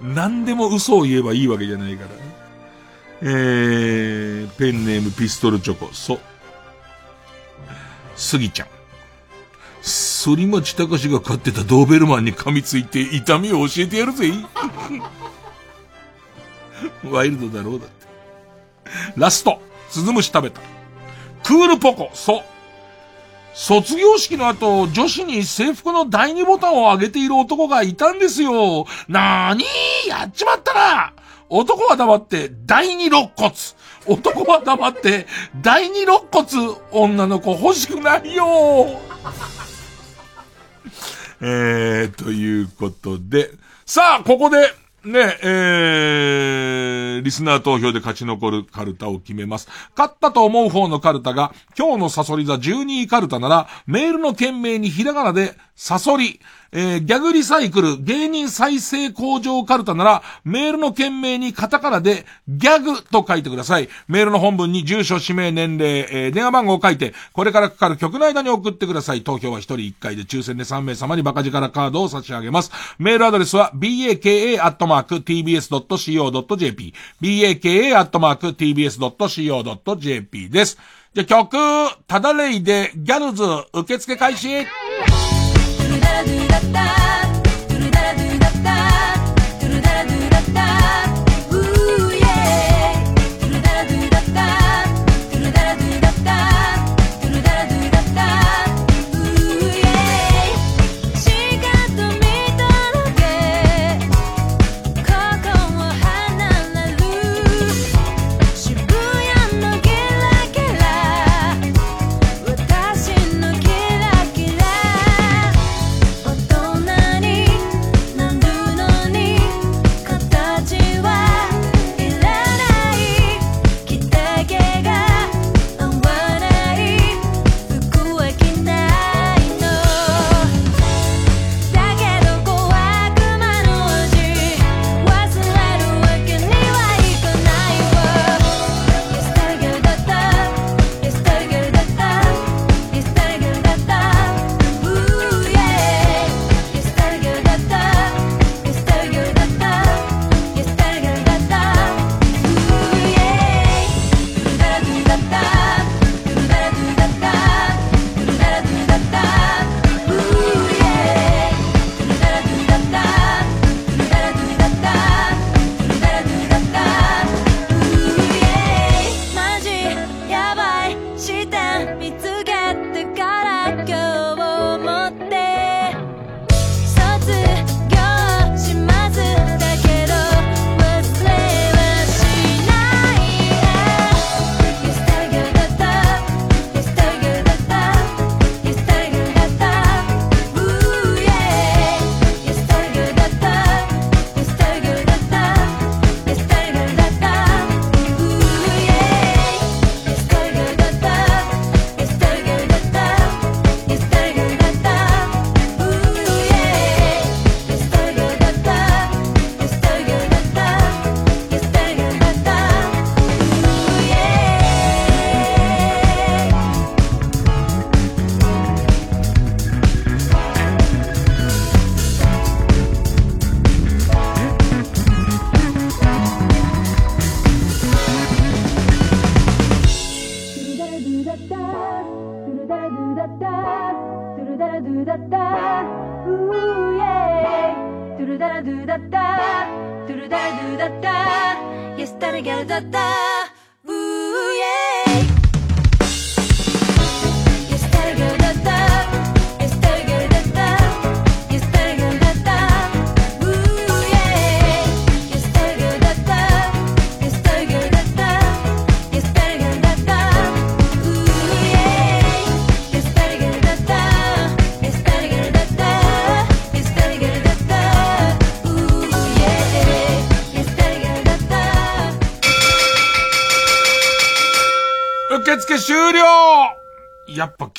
何でも嘘を言えばいいわけじゃないからね。えー、ペンネームピストルチョコ、そ。スギちゃん。反町隆史が飼ってたドーベルマンに噛みついて痛みを教えてやるぜ。ワイルドだろうだって。ラスト、スズムシ食べた。クールポコ、そう。卒業式の後、女子に制服の第二ボタンを上げている男がいたんですよ。なーにーやっちまったな男は黙って第二肋骨。男は黙って第二肋骨。女の子欲しくないよ えー、ということで。さあ、ここで、ね、えー、リスナー投票で勝ち残るカルタを決めます。勝ったと思う方のカルタが、今日のサソリ座12位カルタなら、メールの件名にひらがなで、サソリ、えー、ギャグリサイクル、芸人再生工場カルタなら、メールの件名にカタカナで、ギャグと書いてください。メールの本文に住所、氏名、年齢、えー、電話番号を書いて、これからかかる曲の間に送ってください。投票は1人1回で抽選で3名様にバカ力カードを差し上げます。メールアドレスは、baka.tbs.co.jp、baka.tbs.co.jp です。じゃ、曲、ただレイでギャルズ受付開始了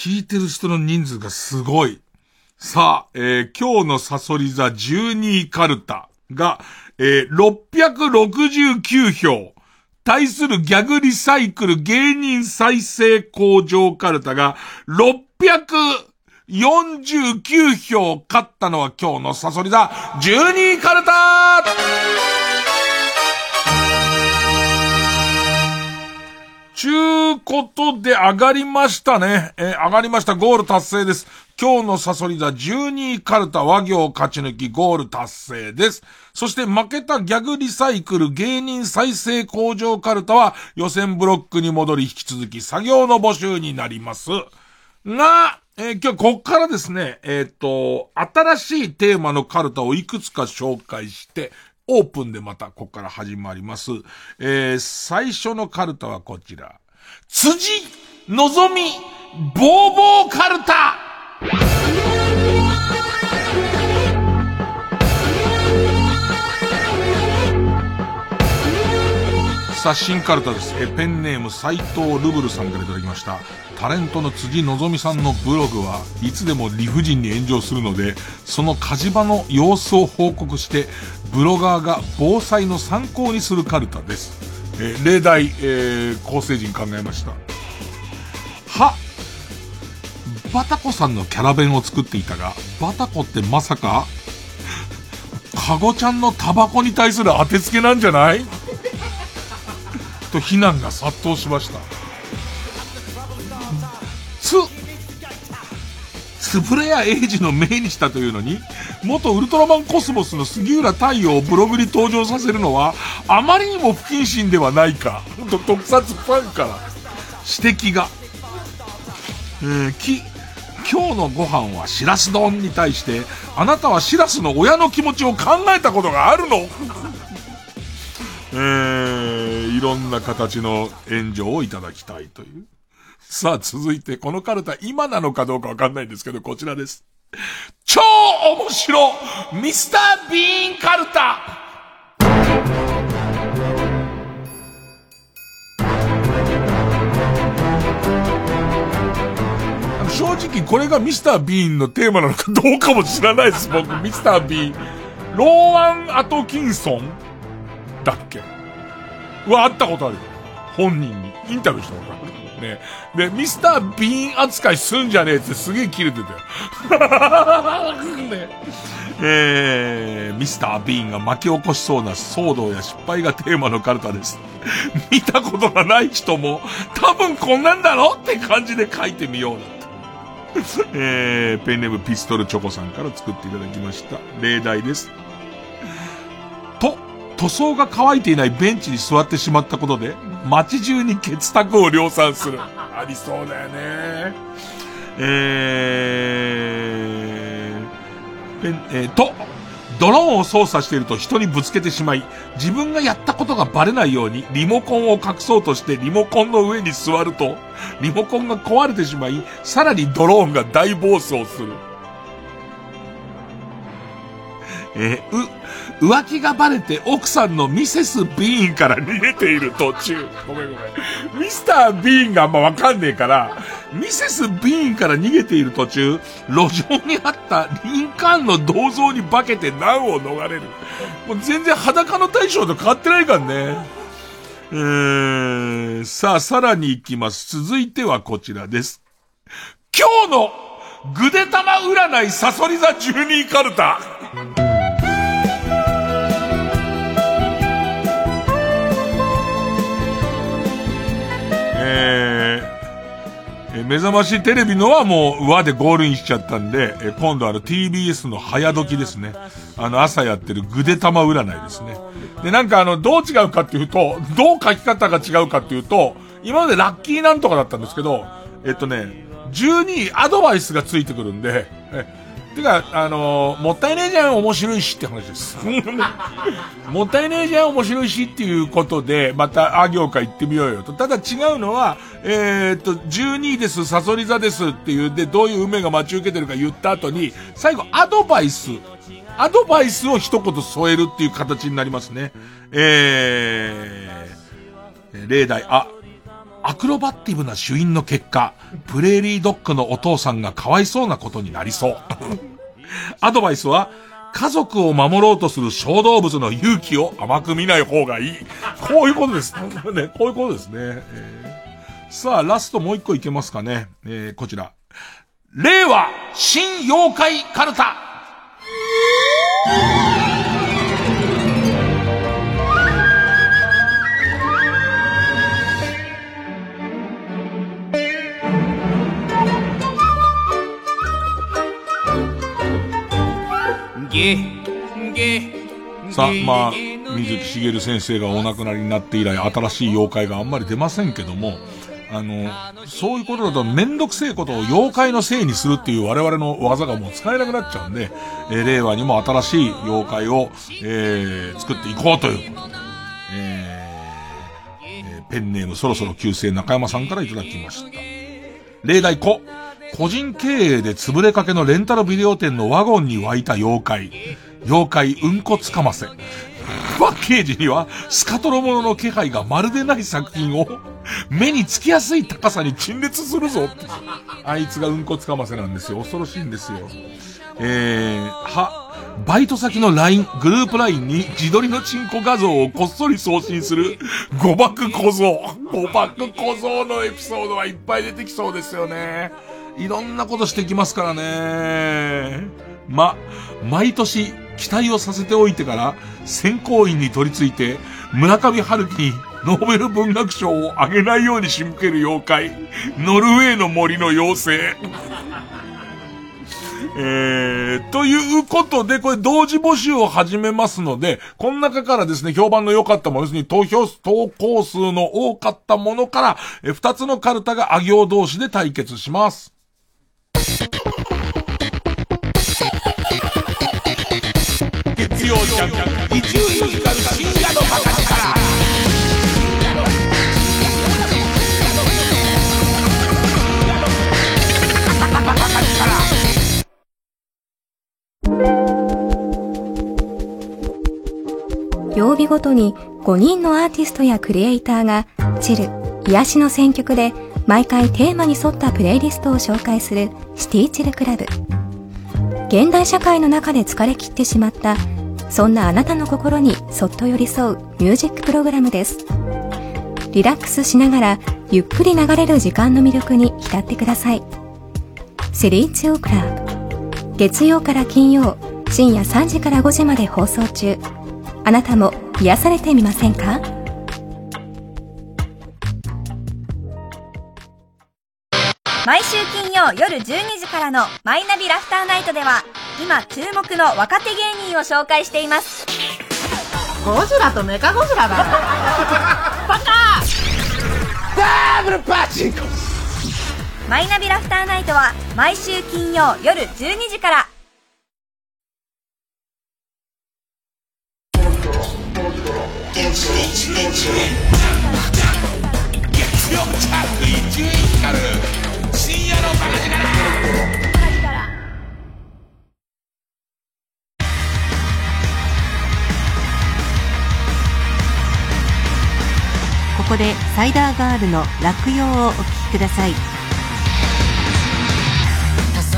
聞いてる人の人数がすごい。さあ、えー、今日のサソリ座12位カルタが、えー、669票。対するギャグリサイクル芸人再生工場カルタが649票勝ったのは今日のサソリ座12位カルタちゅうことで上がりましたね。えー、上がりました。ゴール達成です。今日のサソリ座12位カルタ和行勝ち抜きゴール達成です。そして負けたギャグリサイクル芸人再生工場カルタは予選ブロックに戻り引き続き作業の募集になります。が、えー、今日こっからですね、えっ、ー、と、新しいテーマのカルタをいくつか紹介して、オープンでまたこっから始まります。えー、最初のカルタはこちら。辻のぞみボーボーカルタさあ、新カルタです。え、ペンネーム斎藤ルブルさんからいただきました。タレントの辻のぞみさんのブログはいつでも理不尽に炎上するので、その火事場の様子を報告して、ブロガーが防災の参考にするカルタです。え例題、えー、構成陣考えました。は、バタコさんのキャラ弁を作っていたが、バタコってまさか、カゴちゃんのタバコに対する当てつけなんじゃない？と非難が殺到しました。つぶれやエイジの命にしたというのに、元ウルトラマンコスモスの杉浦太陽をブログに登場させるのは、あまりにも不謹慎ではないか、と特撮ファンから指摘が。えー、き、今日のご飯はしらす丼に対して、あなたはしらすの親の気持ちを考えたことがあるのえー、いろんな形の援助をいただきたいという。さあ、続いて、このカルタ、今なのかどうかわかんないんですけど、こちらです。超面白ミスター・ビーンカルタ正直これがミスター・ビーンのテーマなのかどうかも知らないです、僕。ミスター・ビーン。ローアン・アトキンソンだっけ？は、会ったことある。本人に。インタビューしたことある。ね。で、ミスター・ビーン扱いすんじゃねえってすげえ切れてたよ。ね。えー、ミスター・ビーンが巻き起こしそうな騒動や失敗がテーマのカルタです。見たことがない人も、多分こんなんだろって感じで書いてみような えー、ペンネームピストルチョコさんから作っていただきました。例題です。と、塗装が乾いていないベンチに座ってしまったことで、街中に血卓を量産する。ありそうだよね。えー、ペン、えー、と、ドローンを操作していると人にぶつけてしまい、自分がやったことがバレないようにリモコンを隠そうとしてリモコンの上に座ると、リモコンが壊れてしまい、さらにドローンが大暴走する。えー、う、浮気がバレて奥さんのミセス・ビーンから逃げている途中。ごめんごめん。ミスター・ビーンがあんまわかんねえから、ミセス・ビーンから逃げている途中、路上にあったリンカーンの銅像に化けて難を逃れる。もう全然裸の大将と変わってないからね。えー、さあ、さらに行きます。続いてはこちらです。今日のぐでたま占いサソリ座12カルタ。えー、目覚ましテレビのはもう和でゴールインしちゃったんで、え今度あの TBS の早時ですね。あの朝やってるぐで玉占いですね。で、なんかあの、どう違うかっていうと、どう書き方が違うかっていうと、今までラッキーなんとかだったんですけど、えっとね、12位アドバイスがついてくるんで、えてか、あのー、もったいねえじゃん、面白いしって話です。もったいねえじゃん、面白いしっていうことで、また、あ行会行ってみようよと。ただ違うのは、えー、っと、12位です、サソリ座ですっていうで、どういう運命が待ち受けてるか言った後に、最後、アドバイス。アドバイスを一言添えるっていう形になりますね。えー、例題、あ、アクロバティブな主因の結果、プレーリードッグのお父さんがかわいそうなことになりそう。アドバイスは、家族を守ろうとする小動物の勇気を甘く見ない方がいい。こういうことです。ね、こういうことですね。えー、さあ、ラストもう一個いけますかね。えー、こちら。令和新妖怪カルタさあ、まあ、水木しげる先生がお亡くなりになって以来、新しい妖怪があんまり出ませんけども、あの、そういうことだとめんどくせえことを妖怪のせいにするっていう我々の技がもう使えなくなっちゃうんで、えー令和にも新しい妖怪を、えー作っていこうということで、えーえーペンネームそろそろ旧姓中山さんからいただきました。例題5。個人経営で潰れかけのレンタルビデオ店のワゴンに湧いた妖怪。妖怪うんこつかませ。パッケージには、スカトロものの気配がまるでない作品を、目につきやすい高さに陳列するぞ。あいつがうんこつかませなんですよ。恐ろしいんですよ。えー、は、バイト先の LINE、グループ LINE に自撮りのチンコ画像をこっそり送信する誤爆小僧。誤爆小僧のエピソードはいっぱい出てきそうですよね。いろんなことしてきますからね。ま、毎年期待をさせておいてから選考員に取り付いて村上春樹にノーベル文学賞をあげないように仕向ける妖怪。ノルウェーの森の妖精。えー、ということで、これ同時募集を始めますので、この中からですね、評判の良かったもの、要するに投票、投稿数の多かったものから、えー二つのカルタがあ行同士で対決します。曜ジャンク、一流ミュージカル深夜のバカ力。曜日ごとに5人のアーティストやクリエイターがチル、癒しの選曲で毎回テーマに沿ったプレイリストを紹介するシティチルクラブ。現代社会の中で疲れ切ってしまったそんなあなたの心にそっと寄り添うミュージックプログラムです。リラックスしながらゆっくり流れる時間の魅力に浸ってください。シリーチオクラブ。月曜から金曜深夜3時から5時まで放送中。あなたも癒されてみませんか？毎週金曜夜12時からのマイナビラフターナイトでは今注目の若手芸人を紹介しています。ゴジラとメカゴジラだバカ！ダブルパチンコマイナビラフターナイトは毎週金曜夜12時から。月曜ジャンク伊集院光る深夜のバカ力。ここでサイダーガールの落葉をお聴きください。黄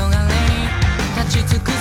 昏に立ち尽く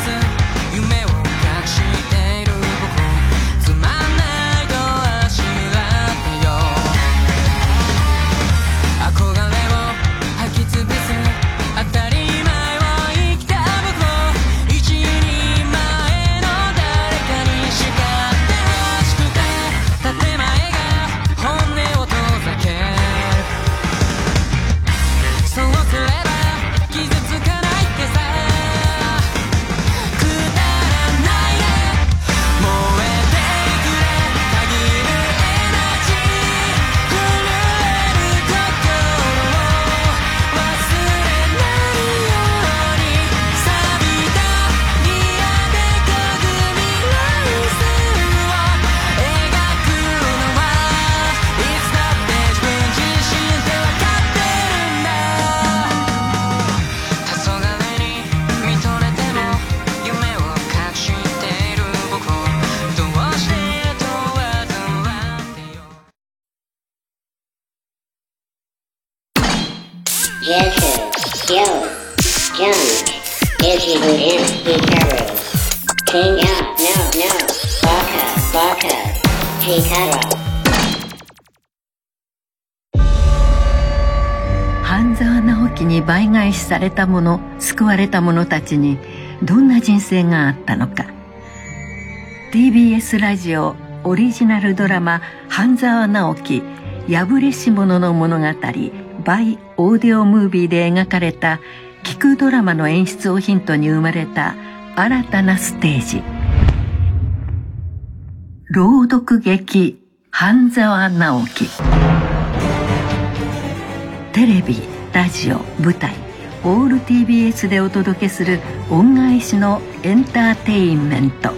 れた者救われた者たちにどんな人生があったのか。TBS ラジオオリジナルドラマ「半沢直樹破れし者の物語」バイオーディオムービーで描かれた聞くドラマの演出をヒントに生まれた新たなステージ。朗読劇半沢直樹。テレビラジオ舞台。オール TBS でお届けする恩返しのエンターテインメント。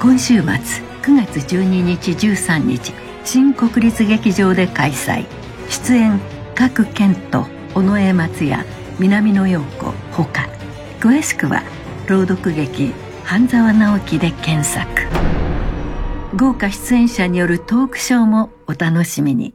今週末9月12日13日新国立劇場で開催。出演各健人尾上松也南野陽子ほか。詳しくは朗読劇半沢直樹で検索。豪華出演者によるトークショーもお楽しみに。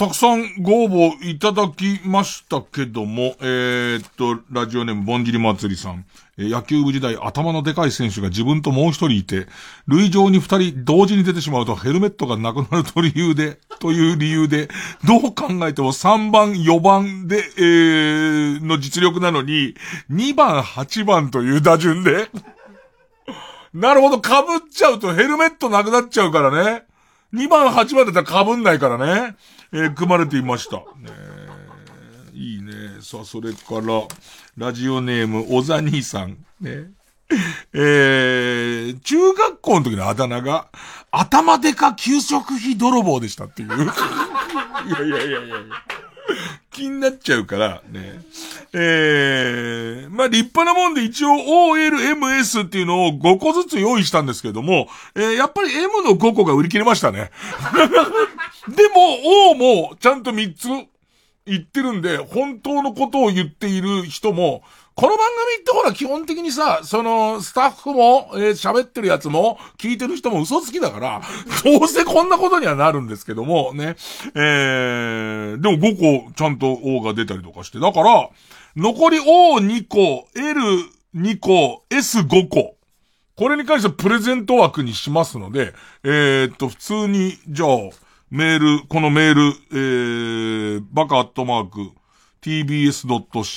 たくさんご応募いただきましたけども、えー、っと、ラジオネームぼんじり祭りさん。え野球部時代頭のでかい選手が自分ともう一人いて、塁上に二人同時に出てしまうとヘルメットがなくなると理由で、という理由で、どう考えても3番、4番で、えー、の実力なのに、2番、8番という打順で、なるほど、被っちゃうとヘルメットなくなっちゃうからね。2番、8番だったら被んないからね。えー組まれていました。ねえいいね。さあ、それから、ラジオネーム、おざ兄さん。ね。えー、中学校の時のあだ名が、頭でか給食費泥棒でしたっていう。いやいやいやいやいや。気になっちゃうから、ね。えー、まあ立派なもんで一応 OLMS っていうのを5個ずつ用意したんですけども、えーやっぱり M の5個が売り切れましたね。でも O もちゃんと3つ言ってるんで、本当のことを言っている人も、この番組ってほら基本的にさ、その、スタッフも、えー喋ってるやつも、聞いてる人も嘘つきだから、どうせこんなことにはなるんですけども、ね。えー、でも5個ちゃんと O が出たりとかして、だから、残り O2 個、L2 個、S5 個。これに関してはプレゼント枠にしますので、えーっと、普通に、じゃあ、メール、このメール、えー、バカアットマーク、tbs.co.jp、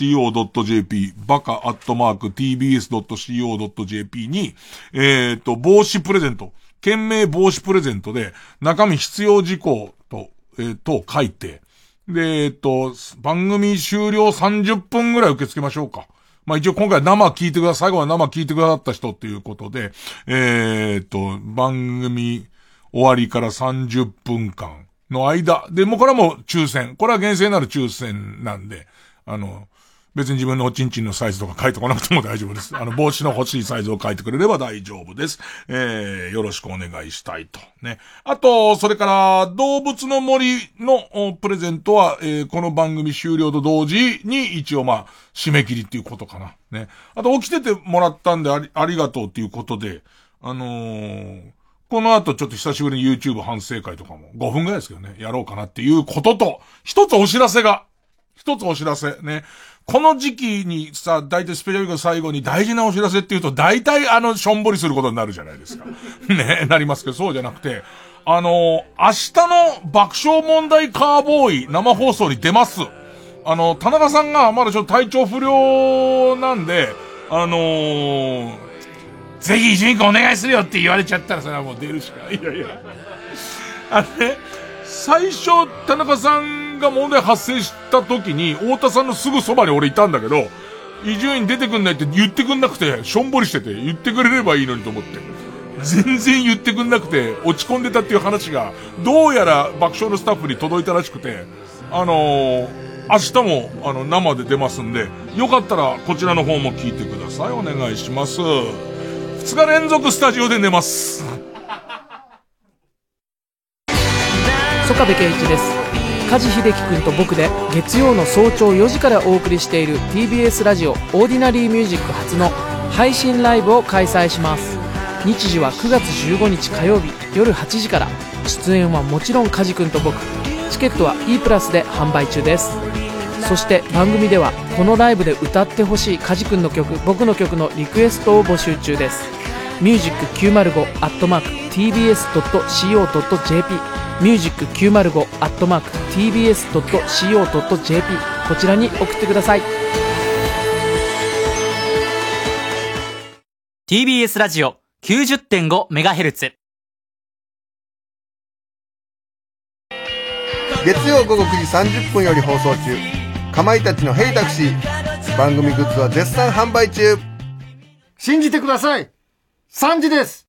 バカアットマーク tbs.co.jp に、えーと、帽子プレゼント、件名帽子プレゼントで、中身必要事項と、えーと書いて、で、えーっと、番組終了30分ぐらい受け付けましょうか。まあ一応今回生聞いてください、最後は生聞いてくださった人っていうことで、えーと、番組終わりから30分間の間、で、もうこれはもう抽選。これは厳正なる抽選なんで、あの、別に自分のおちんちんのサイズとか書いてこなくても大丈夫です。あの、帽子の欲しいサイズを書いてくれれば大丈夫です。えー、よろしくお願いしたいと。ね。あと、それから、動物の森のプレゼントは、えー、この番組終了と同時に一応まあ、締め切りっていうことかな。ね。あと、起きててもらったんであり、ありがとうっていうことで、あのーこの後ちょっと久しぶりに YouTube 反省会とかも5分ぐらいですけどね、やろうかなっていうことと、一つお知らせが、一つお知らせね。この時期にさ、大体スペシャルウィークの最後に大事なお知らせって言うと、大体あの、しょんぼりすることになるじゃないですか。ね、なりますけど、そうじゃなくて、あの明日の爆笑問題カーボーイ生放送に出ます。あの、田中さんがまだちょっと体調不良なんで、あのー、ぜひ一個お願いするよって言われちゃったらそれはもう出るしかな。いいやいや。あのね、最初、田中さんが問題発生した時に、太田さんのすぐそばに俺いたんだけど、伊集院出てくんないって言ってくんなくて、しょんぼりしてて、言ってくれればいいのにと思って。全然言ってくんなくて、落ち込んでたっていう話が、どうやら爆笑のスタッフに届いたらしくて、あのー、明日も、あの、生で出ますんで、よかったら、こちらの方も聞いてください。お願いします。2日連続スタジオで寝ます。曽我部圭一です。梶秀樹君と僕で月曜の早朝4時からお送りしている TBS ラジオオーディナリーミュージック初の配信ライブを開催します。日時は9月15日火曜日夜8時から。出演はもちろん梶君と僕。チケットは E プラスで販売中です。そして番組ではこのライブで歌ってほしい梶君の曲僕の曲のリクエストを募集中です。ミュージック905アットマーク TBS.CO.JP ミュージック905アットマーク TBS.CO.JP こちらに送ってください。TBS ラジオ 90.5MHz 月曜午後9時30分より放送中。かまいたちの「ヘイタクシー」番組グッズは絶賛販売中。信じてください !3 時です